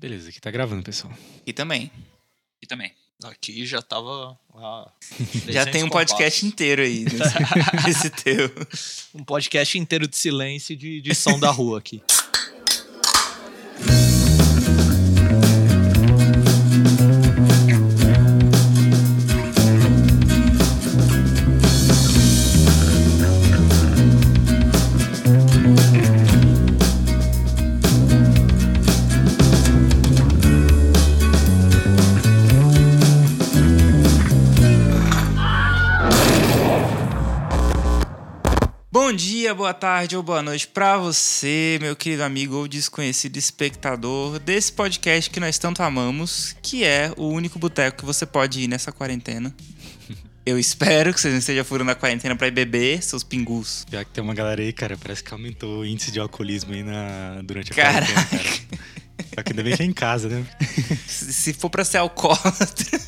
Beleza, aqui tá gravando, pessoal. E também. E também. Aqui já tava. ah, Já 300 tem um podcast compassos. inteiro aí nesse, nesse teu. Um podcast inteiro de silêncio e de, de som da rua aqui. boa tarde ou boa noite pra você, meu querido amigo ou desconhecido espectador desse podcast que nós tanto amamos, que é o único boteco que você pode ir nessa quarentena. Eu espero que você não esteja furando a quarentena pra ir beber seus pingus. Já que tem uma galera aí, cara, parece que aumentou o índice de alcoolismo aí na, durante a Caraca. quarentena, cara. Só que ainda bem que é em casa, né? Se se for pra ser alcoólatra,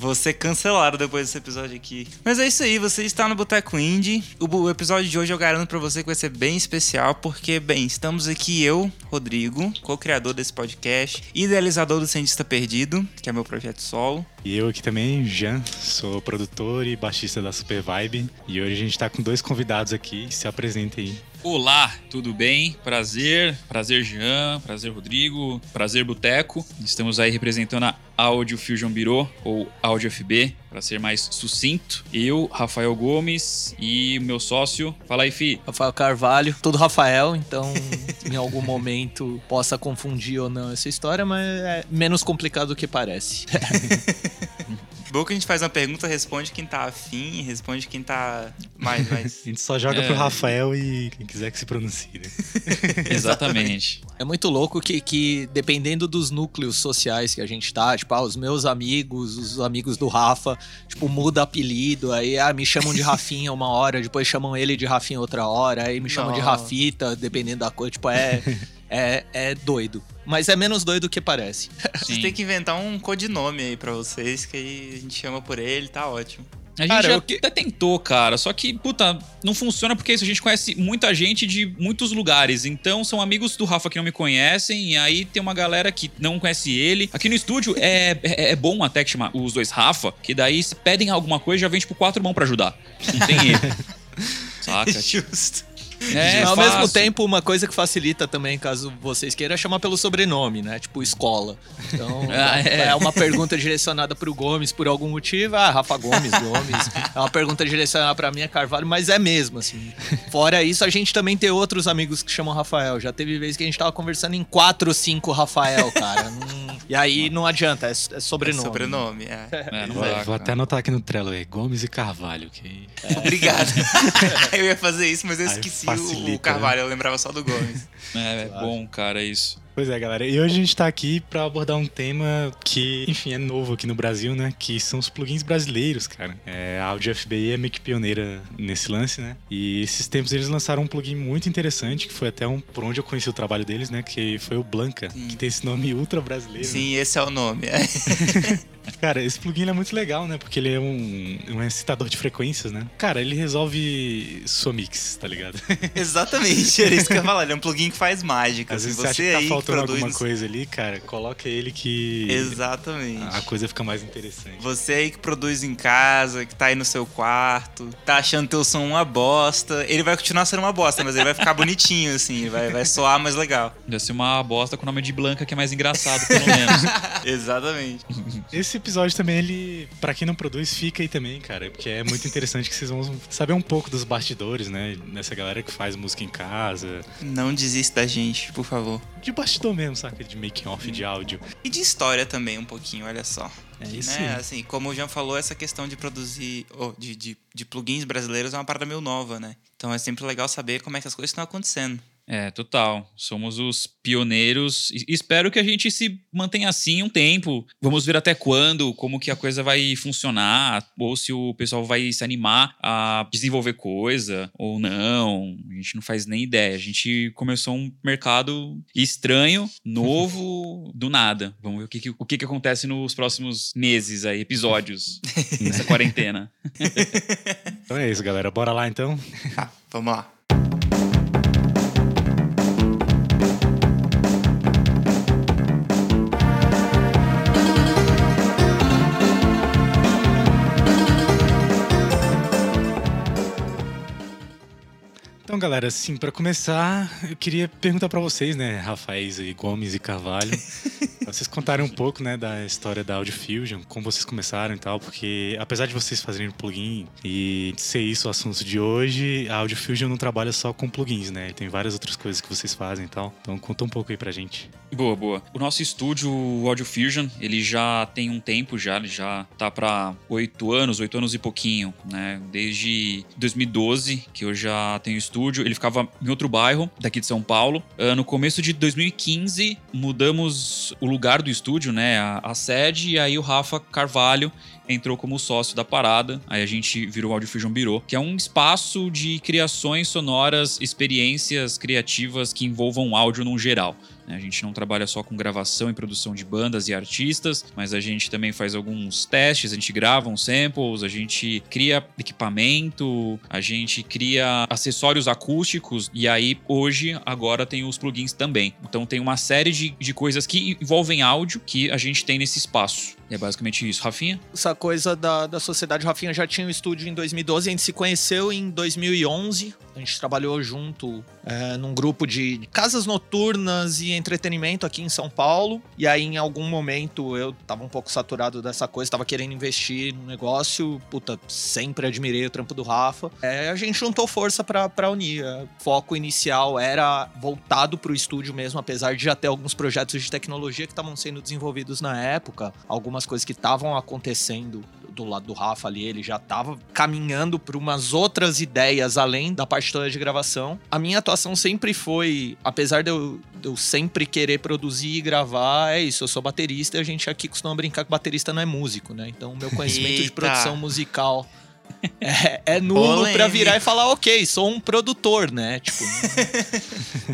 você cancelado depois desse episódio aqui. Mas é isso aí, você está no Boteco Indie. O, episódio de hoje eu garanto pra você que vai ser bem especial, porque, bem, estamos aqui eu, Rodrigo, co-criador desse podcast, idealizador do Cientista Perdido, que é meu projeto solo. E eu aqui também, Jean, sou produtor e baixista da Super Vibe. E hoje a gente tá com dois convidados aqui. Se apresentem aí. Olá, tudo bem? Prazer, prazer Jean, prazer Rodrigo, prazer Boteco. Estamos aí representando a Audio Fusion Bureau, ou Audio FB, para ser mais sucinto. Eu, Rafael Gomes e o meu sócio. Fala aí, Fi. Rafael Carvalho, tudo Rafael, então em algum momento possa confundir ou não essa história, mas é menos complicado do que parece. Bom que a gente faz uma pergunta, responde quem tá afim, responde quem tá mais, mais... A gente só joga É. pro Rafael e quem quiser que se pronuncie, né? Exatamente. É muito louco que, que, dependendo dos núcleos sociais que a gente tá, tipo, ah, os meus amigos, os amigos do Rafa, tipo, muda apelido, aí ah, me chamam de Rafinha uma hora, depois chamam ele de Rafinha outra hora, aí me chamam de Nossa. Rafita, dependendo da coisa, tipo, é, é, é doido. Mas é menos doido do que parece. Você Sim. tem que inventar um codinome aí pra vocês, que aí a gente chama por ele, tá ótimo. A gente Cara, já eu que- até tentou, cara, só que, puta, não funciona porque é isso, a gente conhece muita gente de muitos lugares. Então, são amigos do Rafa que não me conhecem, e aí tem uma galera que não conhece ele. Aqui no estúdio é, é, é bom até que chamar os dois Rafa, que daí se pedem alguma coisa já vem, tipo, quatro mãos pra ajudar. Não tem erro. Saca? Justo. É, Ao fácil. mesmo tempo, uma coisa que facilita também, caso vocês queiram, é chamar pelo sobrenome, né? Tipo, escola. Então, Ah, é. é. uma pergunta direcionada pro Gomes por algum motivo. Ah, Rafa Gomes, Gomes. É uma pergunta direcionada pra mim, é Carvalho, mas é mesmo, assim. Fora isso, a gente também tem outros amigos que chamam Rafael. Já teve vez que a gente tava conversando em quatro, cinco Rafael, cara. Não- E aí não adianta, é, é sobrenome. Sobrenome, é. É, não Vou, vou até anotar aqui no Trello, é Gomes e Carvalho. Que... Obrigado. eu ia fazer isso, mas eu Aí esqueci facilita, o, o Carvalho, eu lembrava só do Gomes. É, é bom, cara, isso. Pois é, galera. E hoje a gente tá aqui pra abordar um tema que, enfim, é novo aqui no Brasil, né? Que são os plugins brasileiros, cara. É, a Audio FBI é meio que pioneira nesse lance, né? E esses tempos eles lançaram um plugin muito interessante, que foi até um, por onde eu conheci o trabalho deles, né? Que foi o Blanca, Sim. que tem esse nome ultra brasileiro. né? Sim, esse é o nome. Cara, esse plugin é muito legal, né? Porque ele é um, um excitador de frequências, né? Cara, ele resolve sua mix, tá ligado? Exatamente, era isso que eu ia falar. Ele é um plugin que faz mágica. Às Se vezes você você acha que tá aí que faltando produz. alguma coisa ali, cara, coloca ele que Exatamente. a coisa fica mais interessante. Você aí que produz em casa, que tá aí no seu quarto, tá achando teu som uma bosta. Ele vai continuar sendo uma bosta, mas ele vai ficar bonitinho, assim, vai, vai soar mais legal. Deve ser uma bosta com o nome de Blanca que é mais engraçado, pelo menos. Exatamente. Esse episódio também, ele, pra quem não produz, fica aí também, cara, porque é muito interessante que vocês vão saber um pouco dos bastidores, né? Dessa galera que faz música em casa, Não desista da gente, por favor. De bastidor mesmo, saca? De making off de áudio. E de história também, um pouquinho, olha só. É isso né? Assim, como o Jean falou, essa questão de produzir, ou de, de, de plugins brasileiros é uma parada meio nova, né? Então é sempre legal saber como é que as coisas estão acontecendo. É, total. Somos os pioneiros. Espero que a gente se mantenha assim um tempo. Vamos ver até quando, como que a coisa vai funcionar, ou se o pessoal vai se animar a desenvolver coisa ou não. A gente não faz nem ideia. A gente começou um mercado estranho, novo, do nada. Vamos ver o que, que- o que, que acontece nos próximos meses aí, episódios nessa quarentena. Então é isso, galera. Bora lá então? Tá, vamos lá. Galera, assim, para começar, eu queria perguntar para vocês, né, Rafael e Gomes e Carvalho, vocês contarem um pouco, né, da história da Audio Fusion, como vocês começaram e tal, porque apesar de vocês fazerem plugin e ser isso o assunto de hoje, a Audio Fusion não trabalha só com plugins, né? Tem várias outras coisas que vocês fazem e tal. Então conta um pouco aí pra gente. Boa, boa. O nosso estúdio, o Audio Fusion, ele já tem um tempo já, ele já tá para oito anos, oito anos e pouquinho, né? Desde 2012 que eu já tenho estúdio. Ele ficava em outro bairro daqui de São Paulo. Uh, no começo de 2015 mudamos o lugar do estúdio, né? A, a sede e aí o Rafa Carvalho entrou como sócio da parada. Aí a gente virou o Audio Fusion Bureau, que é um espaço de criações sonoras, experiências criativas que envolvam áudio num geral. Né? A gente não trabalha só com gravação e produção de bandas e artistas, mas a gente também faz alguns testes, a gente grava uns samples, a gente cria equipamento, a gente cria acessórios acústicos e aí hoje agora tem os plugins também. Então tem uma série de, de coisas que envolvem áudio que a gente tem nesse espaço. É basicamente isso. Rafinha? Essa coisa da, da sociedade, Rafinha já tinha um estúdio em 2012, a gente se conheceu em 2011. A gente trabalhou junto é, num grupo de casas noturnas e entretenimento aqui em São Paulo. E aí, em algum momento, eu tava um pouco saturado dessa coisa, tava querendo investir no negócio. Puta, sempre admirei o trampo do Rafa. É, a gente juntou força para unir. O foco inicial era voltado pro estúdio mesmo, apesar de já ter alguns projetos de tecnologia que estavam sendo desenvolvidos na época, algumas coisas que estavam acontecendo do lado do Rafa ali, ele já tava caminhando para umas outras ideias além da parte toda de gravação. A minha atuação sempre foi, apesar de eu, de eu sempre querer produzir e gravar, é isso, eu sou baterista e a gente aqui costuma brincar que baterista não é músico, né? Então, o meu conhecimento Eita. de produção musical é, é nulo pra virar e falar, ok, sou um produtor, né? Tipo,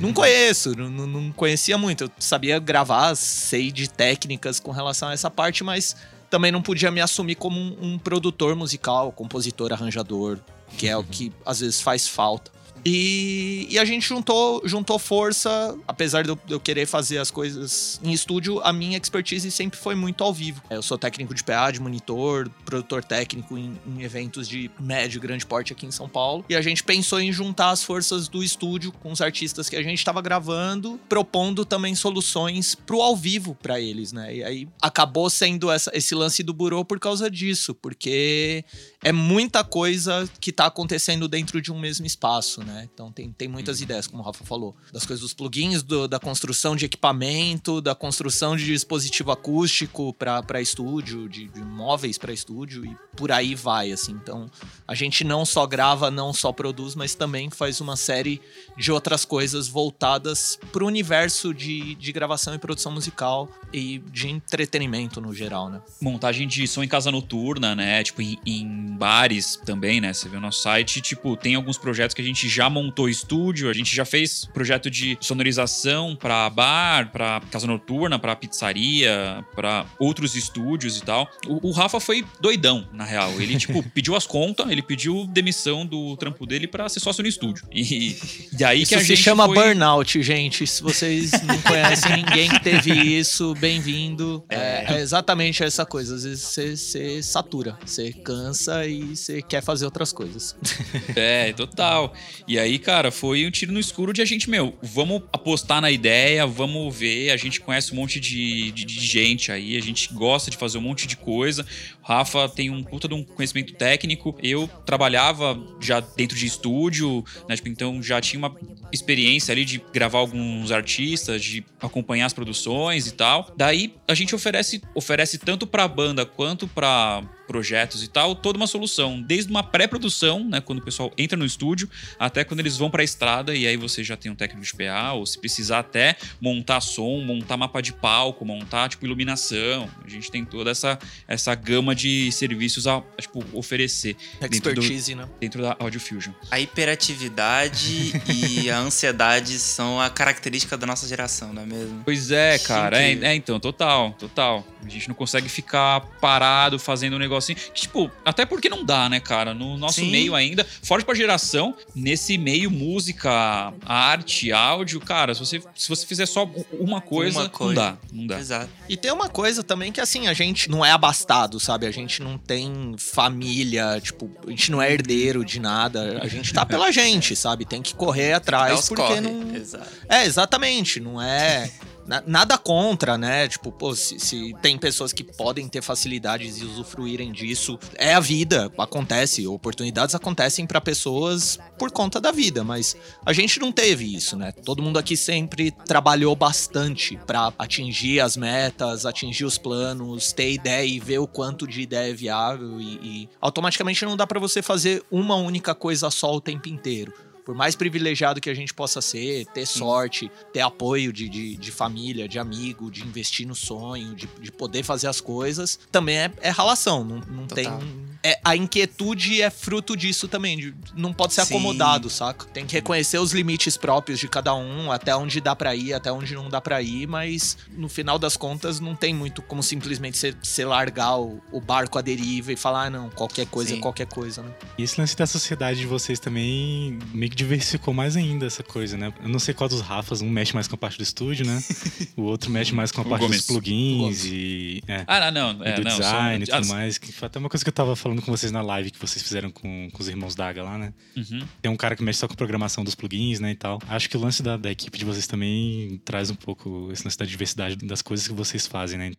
não, conheço, não, não conhecia muito. Eu sabia gravar, sei de técnicas com relação a essa parte, mas também não podia me assumir como um, um produtor musical, compositor, arranjador, que é o que às vezes faz falta. E, e a gente juntou, juntou força, apesar de eu, de eu querer fazer as coisas em estúdio, a minha expertise sempre foi muito ao vivo. Eu sou técnico de PA, de monitor, produtor técnico em, em eventos de médio e grande porte aqui em São Paulo. E a gente pensou em juntar as forças do estúdio com os artistas que a gente estava gravando, propondo também soluções pro ao vivo para eles, né? E aí acabou sendo essa, esse lance do burô por causa disso, porque é muita coisa que tá acontecendo dentro de um mesmo espaço, né? Então tem, tem muitas ideias, como o Rafa falou, das coisas dos plugins, do- da construção de equipamento, da construção de dispositivo acústico para estúdio, de, de móveis para estúdio e por aí vai, assim. Então a gente não só grava, não só produz, mas também faz uma série de outras coisas voltadas pro universo de, de gravação e produção musical e de entretenimento no geral, né? montagem de som em casa noturna, né? Tipo, em, em bares também, né? Você vê o nosso site, tipo, tem alguns projetos que a gente já montou estúdio, a gente já fez projeto de sonorização pra bar, pra casa noturna, pra pizzaria, pra outros estúdios e tal. O, o Rafa foi doidão, na real. Ele, tipo, pediu as contas, ele pediu demissão do trampo dele pra ser sócio no estúdio. E, e aí Isso que a se gente chama foi... burnout, gente. Se vocês não conhecem ninguém que teve isso, bem-vindo. É. é exatamente essa coisa. Às vezes você, você satura, você cansa e você quer fazer outras coisas. É, total. E aí, cara, foi um tiro no escuro de a gente, meu, vamos apostar na ideia, vamos ver. A gente conhece um monte de, de, de gente aí, a gente gosta de fazer um monte de coisa. O Rafa tem um puta de um conhecimento técnico. Eu trabalhava já dentro de estúdio, né? Tipo, então já tinha uma experiência ali de gravar alguns artistas, de acompanhar as produções e tal. Daí a gente oferece, oferece tanto pra banda quanto pra projetos e tal, toda uma solução, desde uma pré-produção, né, quando o pessoal entra no estúdio, até quando eles vão pra estrada e aí você já tem um técnico de PA, ou se precisar até montar som, montar mapa de palco, montar tipo iluminação. A gente tem toda essa essa gama de serviços a tipo oferecer dentro, do, Expertise, né? dentro da Audio Fusion. A hiperatividade e a ansiedade são a característica da nossa geração, não é mesmo? Pois é, cara. É, é, então, total, total. A gente não consegue ficar parado fazendo um negocinho. Que, tipo, até porque não dá, né, cara? No nosso Sim. meio ainda, fora pra geração, nesse meio música, arte, áudio, cara, se você, se você fizer só uma coisa, Uma coisa. não dá. Não dá. Exato. E tem uma coisa também que, assim, a gente não é abastado, sabe? A gente não tem família, tipo, a gente não é herdeiro de nada. A gente tá pela gente, sabe? Tem que correr atrás porque corre. não. Exato. É, exatamente. Não é. na- Nada contra, né? Tipo, pô, se, se tem pessoas que podem ter facilidades e usufruírem disso, é a vida, acontece. Oportunidades acontecem pra pessoas por conta da vida, mas a gente não teve isso, né? Todo mundo aqui sempre trabalhou bastante pra atingir as metas, atingir os planos, ter ideia e ver o quanto de ideia é viável e, e automaticamente não dá pra você fazer uma única coisa só o tempo inteiro. Por mais privilegiado que a gente possa ser, ter sorte, ter apoio de, de, de família, de amigo, de investir no sonho, de, de poder fazer as coisas, também é, é ralação. Não, não tem. É, a inquietude é fruto disso também. de- não pode ser Sim. acomodado, saca? Tem que reconhecer os limites próprios de cada um, até onde dá pra ir, até onde não dá pra ir, mas no final das contas não tem muito como simplesmente você, largar o, o barco à deriva e falar, ah, não, qualquer coisa é Sim. qualquer coisa, né? E esse lance da sociedade de vocês também meio que diversificou mais ainda essa coisa, né? Eu não sei qual dos Rafas, um mexe mais com a parte do estúdio, né? O outro mexe mais com a O parte Gomes. dos plugins e. É. Ah, não, não. e É, do não design e são- tudo ah, mais. Que foi até uma coisa que eu tava falando com vocês na live que vocês fizeram com, com os irmãos Daga lá, né? Uhum. Tem um cara que mexe só com programação dos plugins, né, e tal. Acho que o lance da, da equipe de vocês também traz um pouco esse lance da diversidade das coisas que vocês fazem, né?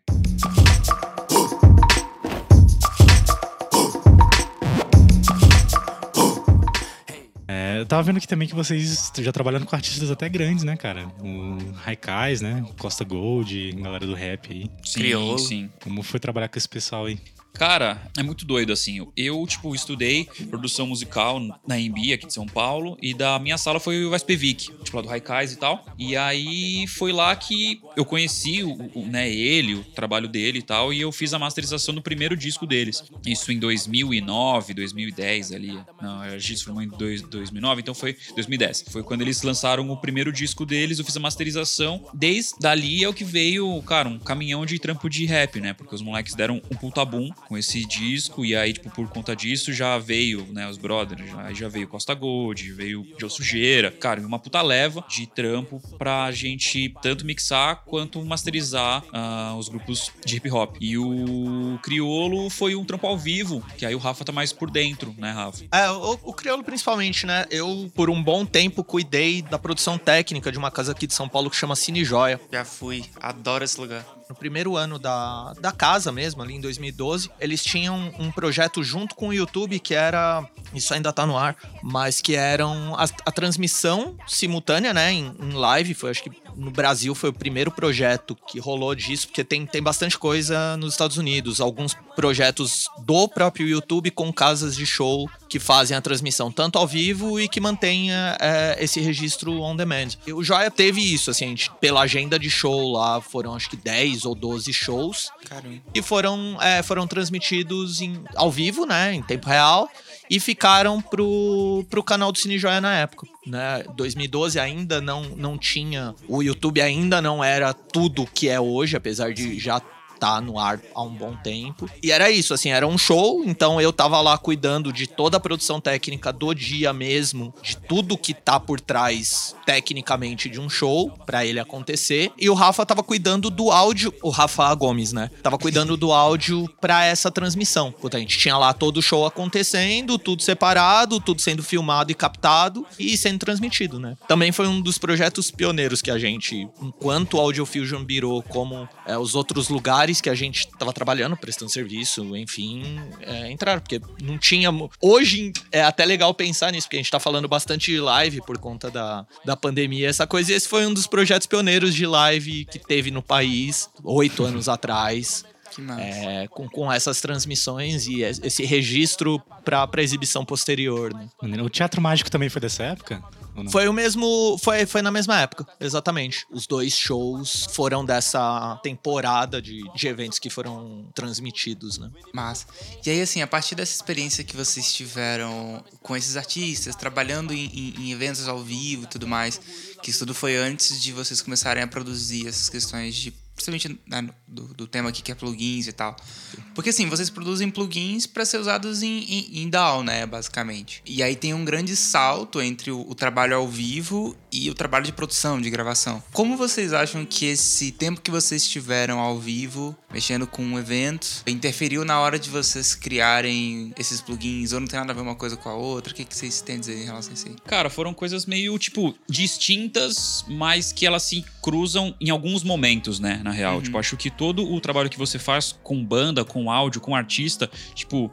É, eu tava vendo aqui também que vocês já trabalhando com artistas até grandes, né, cara? O Raikais, né? Costa Gold, galera do rap aí. Sim, Criolo. sim. Como foi trabalhar com esse pessoal aí? Cara, é muito doido, assim. Eu, tipo, estudei produção musical na EMB aqui de São Paulo. E da minha sala foi o SPVIC, tipo, lá do Raikais e tal. E aí foi lá que eu conheci o, o- né, ele, o trabalho dele e tal. E eu fiz a masterização do primeiro disco deles. Isso em 2009, 2010 ali. Não, a gente formou em dois- 2009, então foi 2010. Foi quando eles lançaram o primeiro disco deles. Eu fiz a masterização. Desde dali é o que veio, cara, um caminhão de trampo de rap, né? Porque os moleques deram um puta boom com esse disco. E aí, tipo, por conta disso já veio, né, os brothers. Já, aí já veio Costa Gold, veio Joe Sujeira. Cara, uma puta leva de trampo pra gente tanto mixar quanto masterizar ah, os grupos de hip hop. E o Criolo foi um trampo ao vivo, que aí o Rafa tá mais por dentro, né, Rafa? É, o, o Criolo principalmente, né? Eu, por um bom tempo, cuidei da produção técnica de uma casa aqui de São Paulo que chama Cine Joia. Já fui. Adoro esse lugar. No primeiro ano da, da casa mesmo, ali em 2012, eles tinham um projeto junto com o YouTube que era. Isso ainda tá no ar, mas que eram a, a transmissão simultânea, né? Em, em live. Foi, acho que no Brasil foi o primeiro projeto que rolou disso, porque tem, tem bastante coisa nos Estados Unidos. Alguns projetos do próprio YouTube com casas de show que fazem a transmissão tanto ao vivo e que mantenha é, esse registro on demand. E o Joia teve isso, assim, gente, pela agenda de show lá, foram acho que 10 ou 12 shows Caramba. e foram, é, foram transmitidos em, ao vivo, né, em tempo real, e ficaram pro, pro canal do Cine Joia na época. Né? 2012 ainda não, não tinha. O YouTube ainda não era tudo que é hoje, apesar de já tá no ar há um bom tempo. E era isso, assim, era um show, então eu tava lá cuidando de toda a produção técnica do dia mesmo, de tudo que tá por trás tecnicamente de um show pra ele acontecer. E o Rafa tava cuidando do áudio, o Rafa Gomes, né? Tava cuidando do áudio pra essa transmissão. Puta, a gente tinha lá todo o show acontecendo, tudo separado, tudo sendo filmado e captado e sendo transmitido, né? Também foi um dos projetos pioneiros que a gente, enquanto Audio Fusion virou como é, os outros lugares que a gente tava trabalhando, prestando serviço, enfim, é, entraram, porque não tinha. Hoje é até legal pensar nisso, porque a gente tá falando bastante de live por conta da, da pandemia, essa coisa. E esse foi um dos projetos pioneiros de live que teve no país oito anos atrás. Que massa. é, com, com essas transmissões e es- esse registro pra, pra exibição posterior, né? O Teatro Mágico também foi dessa época? Foi o mesmo. Foi, foi na mesma época, exatamente. Os dois shows foram dessa temporada de, de eventos que foram transmitidos, né? Massa. E aí, assim, a partir dessa experiência que vocês tiveram com esses artistas, trabalhando em, em- em eventos ao vivo e tudo mais, que isso tudo foi antes de vocês começarem a produzir essas questões de principalmente né, do, do, tema aqui que é plugins e tal. Porque assim, vocês produzem plugins para ser usados em, em, em, DAW, né, basicamente. E aí tem um grande salto entre o, o, trabalho ao vivo e o trabalho de produção, de gravação. Como vocês acham que esse tempo que vocês tiveram ao vivo, mexendo com um evento, interferiu na hora de vocês criarem esses plugins? Ou não tem nada a ver uma coisa com a outra? O que, que vocês têm a dizer em relação a isso aí? Cara, foram coisas meio, tipo, distintas, mas que elas se cruzam em alguns momentos, né? na real. Uhum. Tipo, acho que todo o trabalho que você faz com banda, com áudio, com artista, tipo,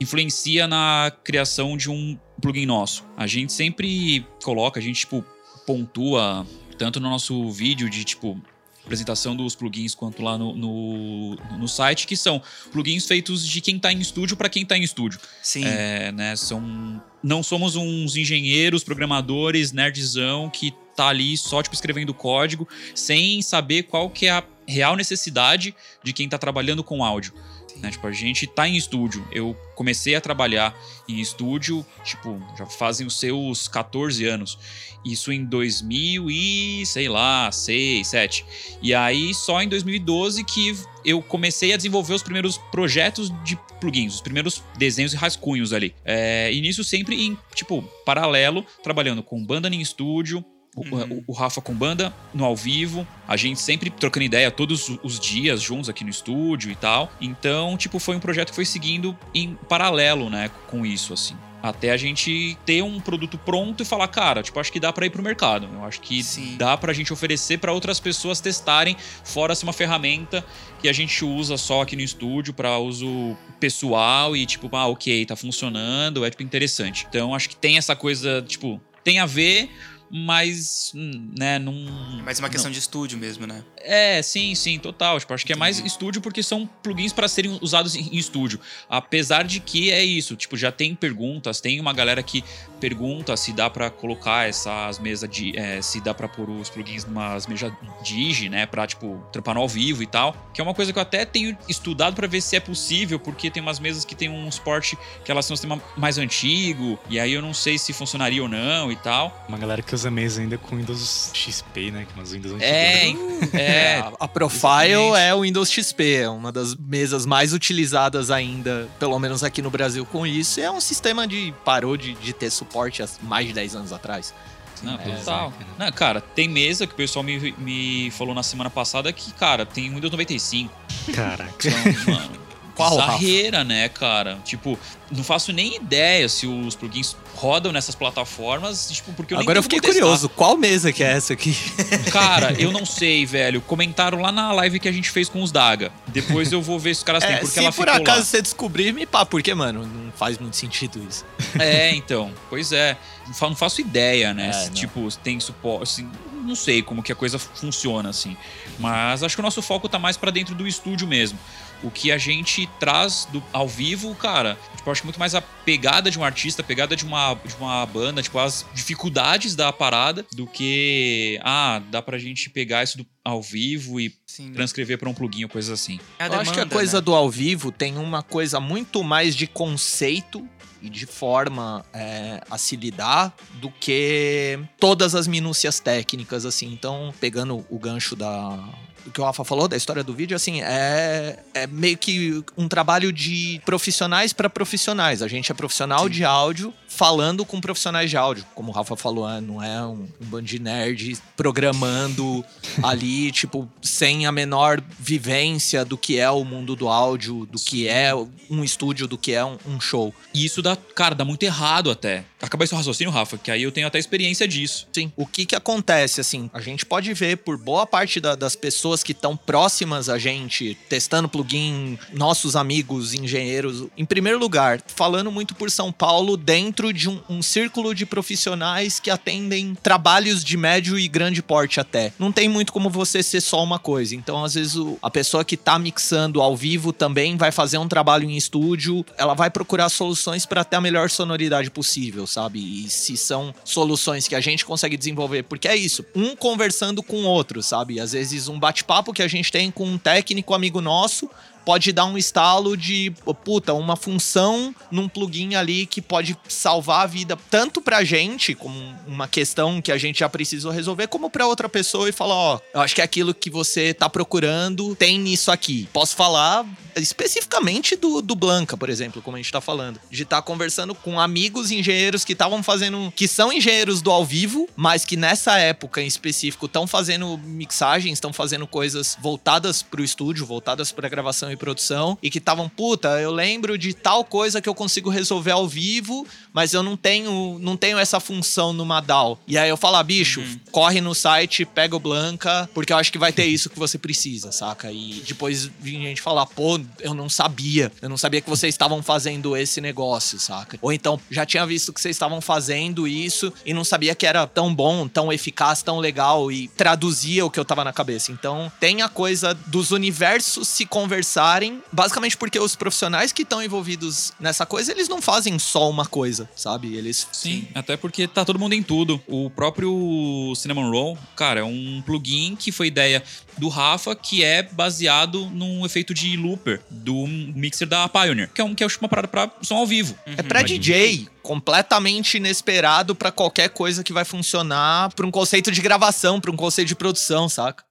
influencia na criação de um plugin nosso. A gente sempre coloca, a gente, tipo, pontua tanto no nosso vídeo de, tipo, apresentação dos plugins quanto lá no, no, no, site, que são plugins feitos de quem está em estúdio para quem está em estúdio. Sim. É, né, são, não somos uns engenheiros, programadores, nerdzão que tá ali só tipo escrevendo código, sem saber qual que é a real necessidade de quem tá trabalhando com áudio. Né? Tipo, a gente tá em estúdio. Eu comecei a trabalhar em estúdio, tipo, já fazem os seus 14 anos. Isso em 2000 e, sei lá, 6, 7. E aí, só em 2012 que eu comecei a desenvolver os primeiros projetos de plugins, os primeiros desenhos e rascunhos ali. É, e nisso sempre em, tipo, paralelo, trabalhando com banda em estúdio, Uhum. O, o, Rafa com banda no ao vivo, a gente sempre trocando ideia todos os dias juntos aqui no estúdio e tal. Então, tipo, foi um projeto que foi seguindo em paralelo, né, com isso, assim. Até a gente ter um produto pronto e falar, cara, tipo, acho que dá para ir pro mercado. Eu acho que Sim. dá pra gente oferecer para outras pessoas testarem, fora ser uma ferramenta que a gente usa só aqui no estúdio para uso pessoal e tipo, ah, ok, tá funcionando, é tipo interessante. Então, acho que tem essa coisa, tipo, tem a ver, mas, né, não. Mais uma questão não. de estúdio mesmo, né? É, sim, sim, total. Tipo, acho que é mais estúdio porque são plugins para serem usados em, estúdio. Apesar de que é isso, tipo, já tem perguntas, tem uma galera que pergunta se dá para colocar essas mesas de. É, se dá para pôr os plugins numas mesas Digi, né? Pra, tipo, trampar no ao vivo e tal. Que é uma coisa que eu até tenho estudado para ver se é possível, porque tem umas mesas que tem um suporte que elas têm um sistema mais antigo, e aí eu não sei se funcionaria ou não e tal. Uma galera que usa mesa ainda com Windows XP, né? Com as Windows antigas. É, é. a, a Profile exatamente. é o Windows XP, é uma das mesas mais utilizadas ainda, pelo menos aqui no Brasil com isso. É um sistema de parou de, de ter suporte suporte há mais de 10 anos atrás. Não, é, total. Não, cara, tem mesa que o pessoal me, me falou na semana passada que, cara, tem Windows 95. Caraca. Então, mano, Qual Carreira, né, cara? Tipo, não faço nem ideia se os plugins rodam nessas plataformas, tipo, porque eu Agora eu fiquei curioso, qual mesa que é essa aqui? Cara, eu não sei, velho. Comentaram lá na live que a gente fez com os Daga. Depois eu vou ver se os caras é, têm, porque ela Se por acaso lá. você descobrir, me pá, porque, mano, não faz muito sentido isso. É, então. Pois é. Não faço ideia, né? É, se, tipo, tem suporte. Não sei como que a coisa funciona, assim. Mas acho que o nosso foco tá mais para dentro do estúdio mesmo. O que a gente traz do, ao vivo, cara, tipo, eu acho muito mais a pegada de um artista, a pegada de uma, de uma banda, tipo, as dificuldades da parada, do que, ah, dá pra gente pegar isso do, ao vivo e Sim. transcrever para um plugin ou coisas assim. É eu demanda, acho que a coisa né? do ao vivo tem uma coisa muito mais de conceito e de forma é, a se lidar do que todas as minúcias técnicas, assim. Então, pegando o gancho da, que o Rafa falou, da história do vídeo, assim, é, é meio que um trabalho de profissionais para profissionais. A gente é profissional Sim. de áudio falando com profissionais de áudio. Como o Rafa falou, é, não é um, um band de nerd programando ali, tipo, sem a menor vivência do que é o mundo do áudio, do que é um estúdio, do que é um, um show. E isso dá, cara, dá muito errado até. Acaba esse raciocínio, Rafa, que aí eu tenho até experiência disso. Sim. O que que acontece, assim, a gente pode ver por boa parte da, das pessoas que estão próximas a gente, testando plugin, nossos amigos engenheiros, em primeiro lugar, falando muito por São Paulo, dentro de um, um círculo de profissionais que atendem trabalhos de médio e grande porte até. Não tem muito como você ser só uma coisa. Então, às vezes, o, a pessoa que tá mixando ao vivo também vai fazer um trabalho em estúdio, ela vai procurar soluções para ter a melhor sonoridade possível, sabe? E se são soluções que a gente consegue desenvolver, porque é isso, um conversando com o outro, sabe? Às vezes um bate-papo que a gente tem com um técnico amigo nosso pode dar um estalo de, puta, uma função num plugin ali que pode salvar a vida tanto pra gente, como uma questão que a gente já precisou resolver, como pra outra pessoa e falar, ó, eu acho que é aquilo que você tá procurando tem nisso aqui. Posso falar especificamente do, do Blanca, por exemplo, como a gente tá falando. De estar tá conversando com amigos engenheiros que estavam fazendo. que são engenheiros do ao vivo, mas que nessa época em específico estão fazendo mixagens, estão fazendo coisas voltadas pro estúdio, voltadas pra gravação e produção, e que estavam, puta, eu lembro de tal coisa que eu consigo resolver ao vivo, mas eu não tenho, não tenho essa função no Madal. E aí eu falo, ah, bicho, uhum. corre no site, pega o Blanca, porque eu acho que vai ter isso que você precisa, saca? E depois vinha gente falar, pô, eu não sabia. Eu não sabia que vocês estavam fazendo esse negócio, saca? Ou então, já tinha visto que vocês estavam fazendo isso e não sabia que era tão bom, tão eficaz, tão legal e traduzia o que eu tava na cabeça. Então, tem a coisa dos universos se basicamente porque os profissionais que estão envolvidos nessa coisa, eles não fazem só uma coisa, sabe? Eles. Sim, até porque tá todo mundo em tudo. O próprio Cinnamon Roll, cara, é um plugin que foi ideia do Rafa, que é baseado num efeito de looper do mixer da Pioneer, que é, um, que é uma parada pra som ao vivo. Uhum. É pra DJ, completamente inesperado para qualquer coisa que vai funcionar, pra um conceito de gravação, pra um conceito de produção, saca?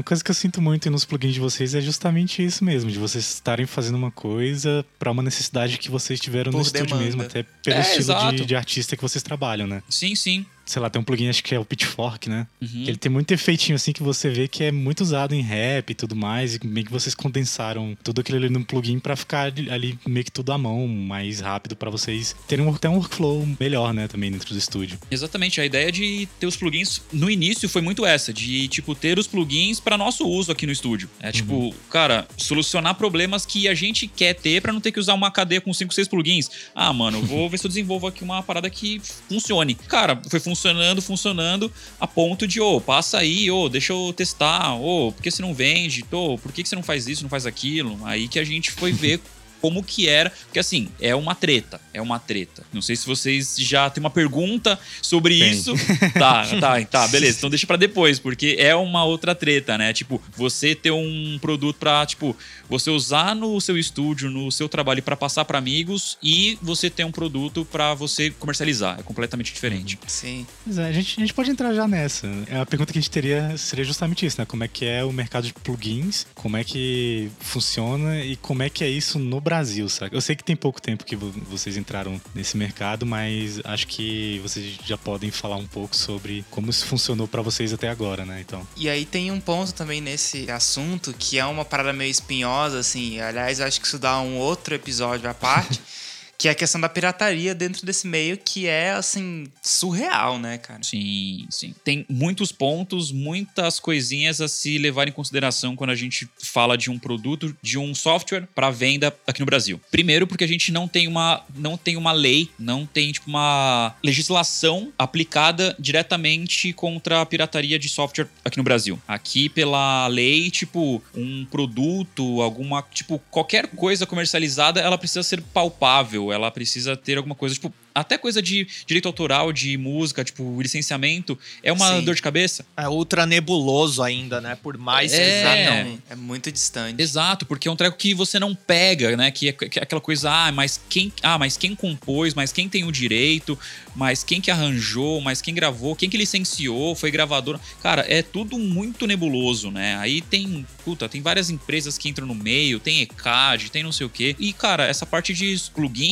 Uma coisa que eu sinto muito nos plugins de vocês é justamente isso mesmo, de vocês estarem fazendo uma coisa para uma necessidade que vocês tiveram Por no demanda. estúdio mesmo, até pelo é, estilo de, de, artista que vocês trabalham, né? Sim, sim sei lá, tem um plugin, acho que é o Pitchfork, né? Uhum. Ele tem muito efeitinho, assim, que você vê que é muito usado em rap e tudo mais, e meio que vocês condensaram tudo aquilo ali num plugin para ficar ali meio que tudo à mão, mais rápido, para vocês terem um, até um workflow melhor, né, também dentro do estúdio. Exatamente, a ideia de ter os plugins, no início foi muito essa, de, tipo, ter os plugins para nosso uso aqui no estúdio. É, tipo, uhum. cara, solucionar problemas que a gente quer ter para não ter que usar uma cadeia com 5, 6 plugins. Ah, mano, vou ver se eu desenvolvo aqui uma parada que funcione. Cara, foi funcionando funcionando, funcionando, a ponto de, ô, oh, passa aí, ô, oh, deixa eu testar, ô, oh, por que você não vende? Ô, por que você não faz isso, não faz aquilo? Aí que a gente foi ver como que era, porque assim, é uma treta, é uma treta. Não sei se vocês já têm uma pergunta sobre Tem. isso. Tá, tá, tá, beleza. Então deixa para depois, porque é uma outra treta, né? Tipo, você ter um produto para, tipo, você usar no seu estúdio, no seu trabalho para passar para amigos e você ter um produto para você comercializar. É completamente diferente. Uhum. Sim. É, a, gente, a gente pode entrar já nessa. É, a pergunta que a gente teria seria justamente isso, né? Como é que é o mercado de plugins, como é que funciona e como é que é isso no Brasil Brasil, sabe? Eu sei que tem pouco tempo que vocês entraram nesse mercado, mas acho que vocês já podem falar um pouco sobre como isso funcionou para vocês até agora, né? Então. E aí tem um ponto também nesse assunto que é uma parada meio espinhosa, assim. Aliás, acho que isso dá um outro episódio à parte. Que é a questão da pirataria dentro desse meio que é, assim, surreal, né, cara? Sim, sim. Tem muitos pontos, muitas coisinhas a se levar em consideração quando a gente fala de um produto, de um software para venda aqui no Brasil. Primeiro, porque a gente não tem uma, não tem uma lei, não tem tipo, uma legislação aplicada diretamente contra a pirataria de software aqui no Brasil. Aqui, pela lei, tipo, um produto, alguma, tipo, qualquer coisa comercializada, ela precisa ser palpável ela precisa ter alguma coisa, tipo, até coisa de direito autoral, de música, tipo, licenciamento, é uma Sim. dor de cabeça. É ultra nebuloso ainda, né? Por mais é, é muito distante. Exato, porque é um treco que você não pega, né? Que é, que é aquela coisa, ah, mas quem, ah, mas quem compôs, mas quem tem o direito, mas quem que arranjou, mas quem gravou, quem que licenciou, foi gravador. Cara, é tudo muito nebuloso, né? Aí tem, puta, tem várias empresas que entram no meio, tem ECAD, tem não sei o quê. E, cara, essa parte de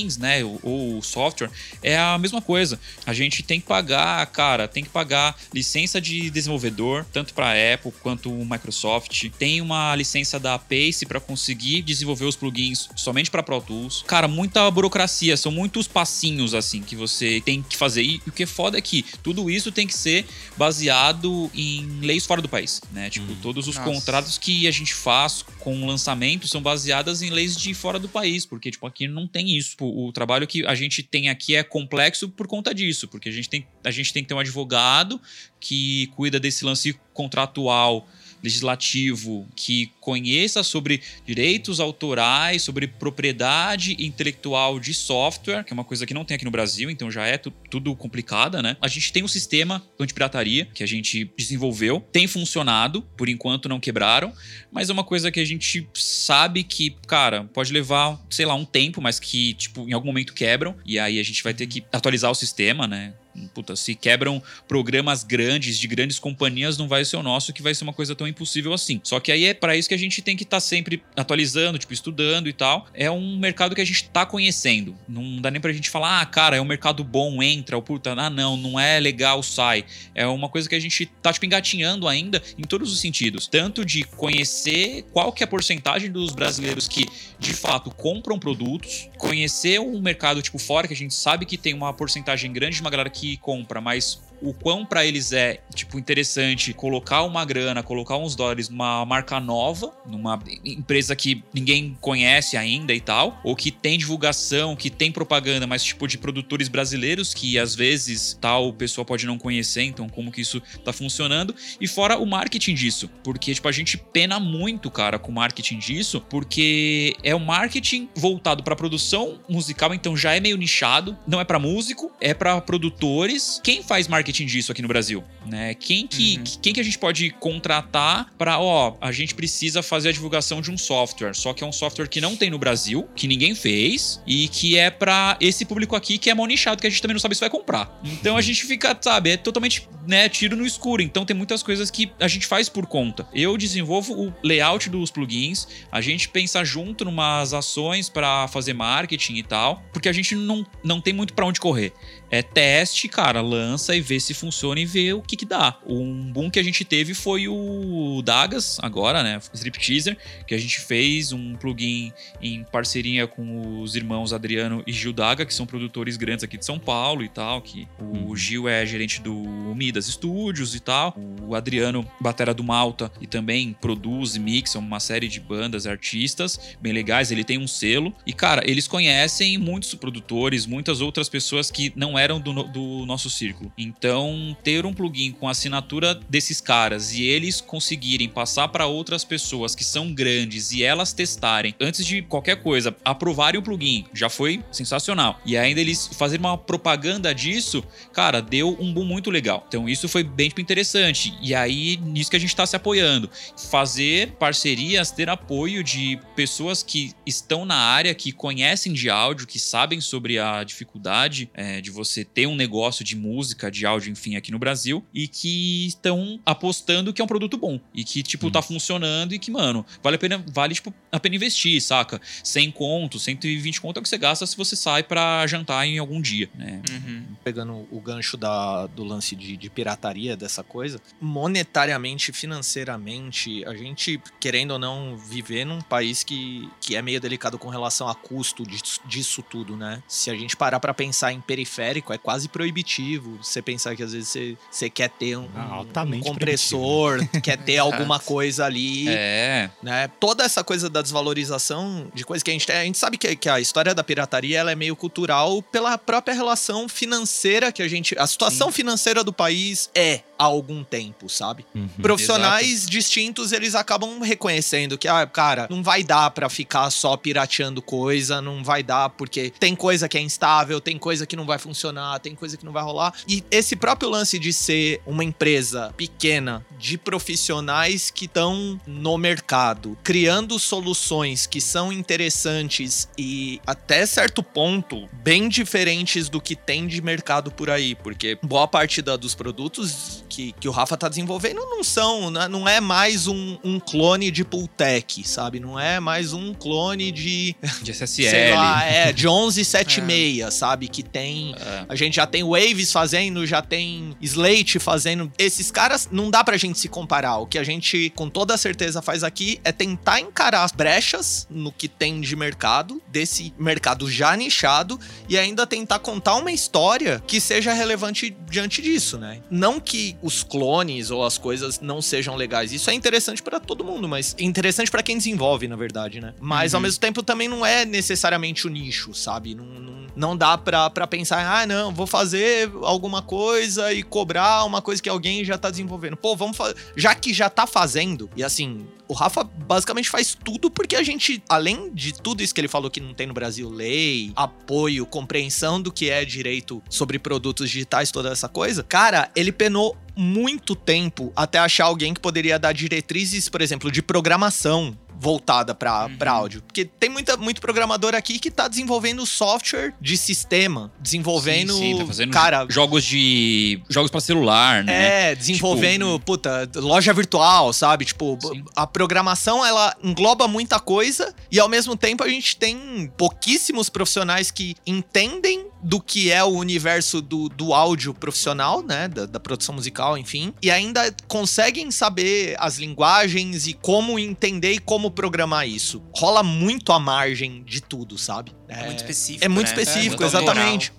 plugins, né, ou, ou software, é a mesma coisa. A gente tem que pagar, cara, tem que pagar licença de desenvolvedor, tanto para Apple quanto Microsoft. Tem uma licença da Pace para conseguir desenvolver os plugins somente para Pro Tools. Cara, muita burocracia, são muitos passinhos assim que você tem que fazer. E o que é foda é que tudo isso tem que ser baseado em leis fora do país, né? Tipo, hum. todos os Nossa. contratos que a gente faz com lançamento são baseadas em leis de fora do país, porque tipo aqui não tem isso. O trabalho que a gente tem aqui é complexo por conta disso, porque a gente tem, a gente tem que ter um advogado que cuida desse lance contratual legislativo que conheça sobre direitos autorais, sobre propriedade intelectual de software, que é uma coisa que não tem aqui no Brasil, então já é tudo complicada, né? A gente tem um sistema anti-pirataria que a gente desenvolveu, tem funcionado, por enquanto não quebraram, mas é uma coisa que a gente sabe que, cara, pode levar, sei lá, um tempo, mas que, tipo, em algum momento quebram, e aí a gente vai ter que atualizar o sistema, né? Puta, se quebram programas grandes de grandes companhias, não vai ser o nosso que vai ser uma coisa tão impossível assim. Só que aí é para isso que a gente tem que estar tá sempre atualizando, tipo, estudando e tal. É um mercado que a gente tá conhecendo. Não dá nem pra gente falar, ah, cara, é um mercado bom, entra, ou puta, ah, não, não é legal, sai. É uma coisa que a gente tá, tipo, engatinhando ainda em todos os sentidos. Tanto de conhecer qual que é a porcentagem dos brasileiros que, de fato, compram produtos, conhecer um mercado, tipo, fora, que a gente sabe que tem uma porcentagem grande de uma galera que compra, mas o quão para eles é, tipo, interessante colocar uma grana, colocar uns dólares numa marca nova, numa empresa que ninguém conhece ainda e tal, ou que tem divulgação, que tem propaganda, mas tipo de produtores brasileiros que às vezes tal pessoa pode não conhecer, então como que isso tá funcionando, e fora o marketing disso, porque tipo a gente pena muito, cara, com o marketing disso, porque é o marketing voltado para produção musical, então já é meio nichado, não é para músico, é para produtores. Quem faz marketing marketing disso aqui no Brasil, né? Quem que, uhum. quem que a gente pode contratar para, ó, a gente precisa fazer a divulgação de um software, só que é um software que não tem no Brasil, que ninguém fez e que é para esse público aqui que é monichado, que a gente também não sabe se vai comprar. Então a gente fica, sabe, é totalmente, né, tiro no escuro. Então tem muitas coisas que a gente faz por conta. Eu desenvolvo o layout dos plugins, a gente pensa junto numas ações para fazer marketing e tal, porque a gente não, não tem muito para onde correr. É teste, cara, lança e vê se funciona e vê o que que dá. Um boom que a gente teve foi o Dagas, agora, né? Strip Teaser, que a gente fez um plugin em parceria com os irmãos Adriano e Gil Daga, que são produtores grandes aqui de São Paulo e tal, que o uhum. Gil é gerente do Midas Studios e tal. O Adriano, batera do Malta, e também produz e mixa uma série de bandas, artistas bem legais. Ele tem um selo. E, cara, eles conhecem muitos produtores, muitas outras pessoas que não eram do, do nosso círculo. Então, ter um plugin com assinatura desses caras e eles conseguirem passar para outras pessoas que são grandes e elas testarem antes de qualquer coisa, aprovarem o plugin, já foi sensacional. E ainda eles fazerem uma propaganda disso, cara, deu um boom muito legal. Então, isso foi bem tipo, interessante. E aí, nisso que a gente está se apoiando. Fazer parcerias, ter apoio de pessoas que estão na área, que conhecem de áudio, que sabem sobre a dificuldade é, de você você ter um negócio de música, de áudio, enfim, aqui no Brasil, e que estão apostando que é um produto bom. E que, tipo, hum. tá funcionando e que, mano, vale a pena, vale, tipo, a pena investir, saca? 100 conto, 120 conto é o que você gasta se você sai para jantar em algum dia, né? Uhum. Pegando o gancho da, do lance de, de pirataria, dessa coisa, monetariamente, financeiramente, a gente, querendo ou não, viver num país que, que é meio delicado com relação a custo disso, disso tudo, né? Se a gente parar para pensar em periférico, é quase proibitivo. Você pensar que às vezes você, você quer ter um, ah, um compressor, quer ter alguma coisa ali. É. Né? Toda essa coisa da desvalorização de coisas que a gente tem. A gente sabe que, que a história da pirataria ela é meio cultural pela própria relação financeira que a gente. A situação Sim. financeira do país é há algum tempo, sabe? Uhum, Profissionais exato. distintos, eles acabam reconhecendo que, ah, cara, não vai dar para ficar só pirateando coisa, não vai dar porque tem coisa que é instável, tem coisa que não vai funcionar, tem coisa que não vai rolar. E esse próprio lance de ser uma empresa pequena de profissionais que estão no mercado, criando soluções que são interessantes e até certo ponto bem diferentes do que tem de mercado por aí, porque boa parte da, dos produtos que, que o Rafa tá desenvolvendo não são, né? não é mais um, um clone de Pultec, sabe? Não é mais um clone de. De SSL. Sei lá, é, de 1176, é. sabe? Que tem. É. A gente já tem Waves fazendo, já tem Slate fazendo. Esses caras não dá pra gente se comparar. O que a gente com toda certeza faz aqui é tentar encarar as brechas no que tem de mercado, desse mercado já nichado, e ainda tentar contar uma história que seja relevante diante disso, né? Não que os clones ou as coisas não sejam legais. Isso é interessante pra todo mundo, mas interessante pra quem desenvolve, na verdade, né? Mas ao mesmo tempo também não é necessariamente o nicho, sabe? Não, não, não dá pra, pra pensar, ah, não, vou fazer alguma coisa e cobrar uma coisa que alguém já tá desenvolvendo. Pô, vamos fazer. Já que já tá fazendo, e assim, o Rafa basicamente faz tudo porque a gente, além de tudo isso que ele falou que não tem no Brasil, lei, apoio, compreensão do que é direito sobre produtos digitais, toda essa coisa, cara, ele penou muito tempo até achar alguém que poderia dar diretrizes, por exemplo, de programação voltada para Uhum. pra áudio. Porque tem muita, muito programador aqui que tá desenvolvendo software de sistema, desenvolvendo, Sim, sim, tá fazendo cara, jogos de. jogos pra celular, né? é, desenvolvendo, puta, loja virtual, sabe? Tipo, Sim. a programação, ela engloba muita coisa e ao mesmo tempo a gente tem pouquíssimos profissionais que entendem do que é o universo do, do áudio profissional, né? Da, da produção musical, enfim. E ainda conseguem saber as linguagens e como entender e como programar isso. Rola muito à margem de tudo, sabe? É, muito específico. É muito né? específico, É, exatamente.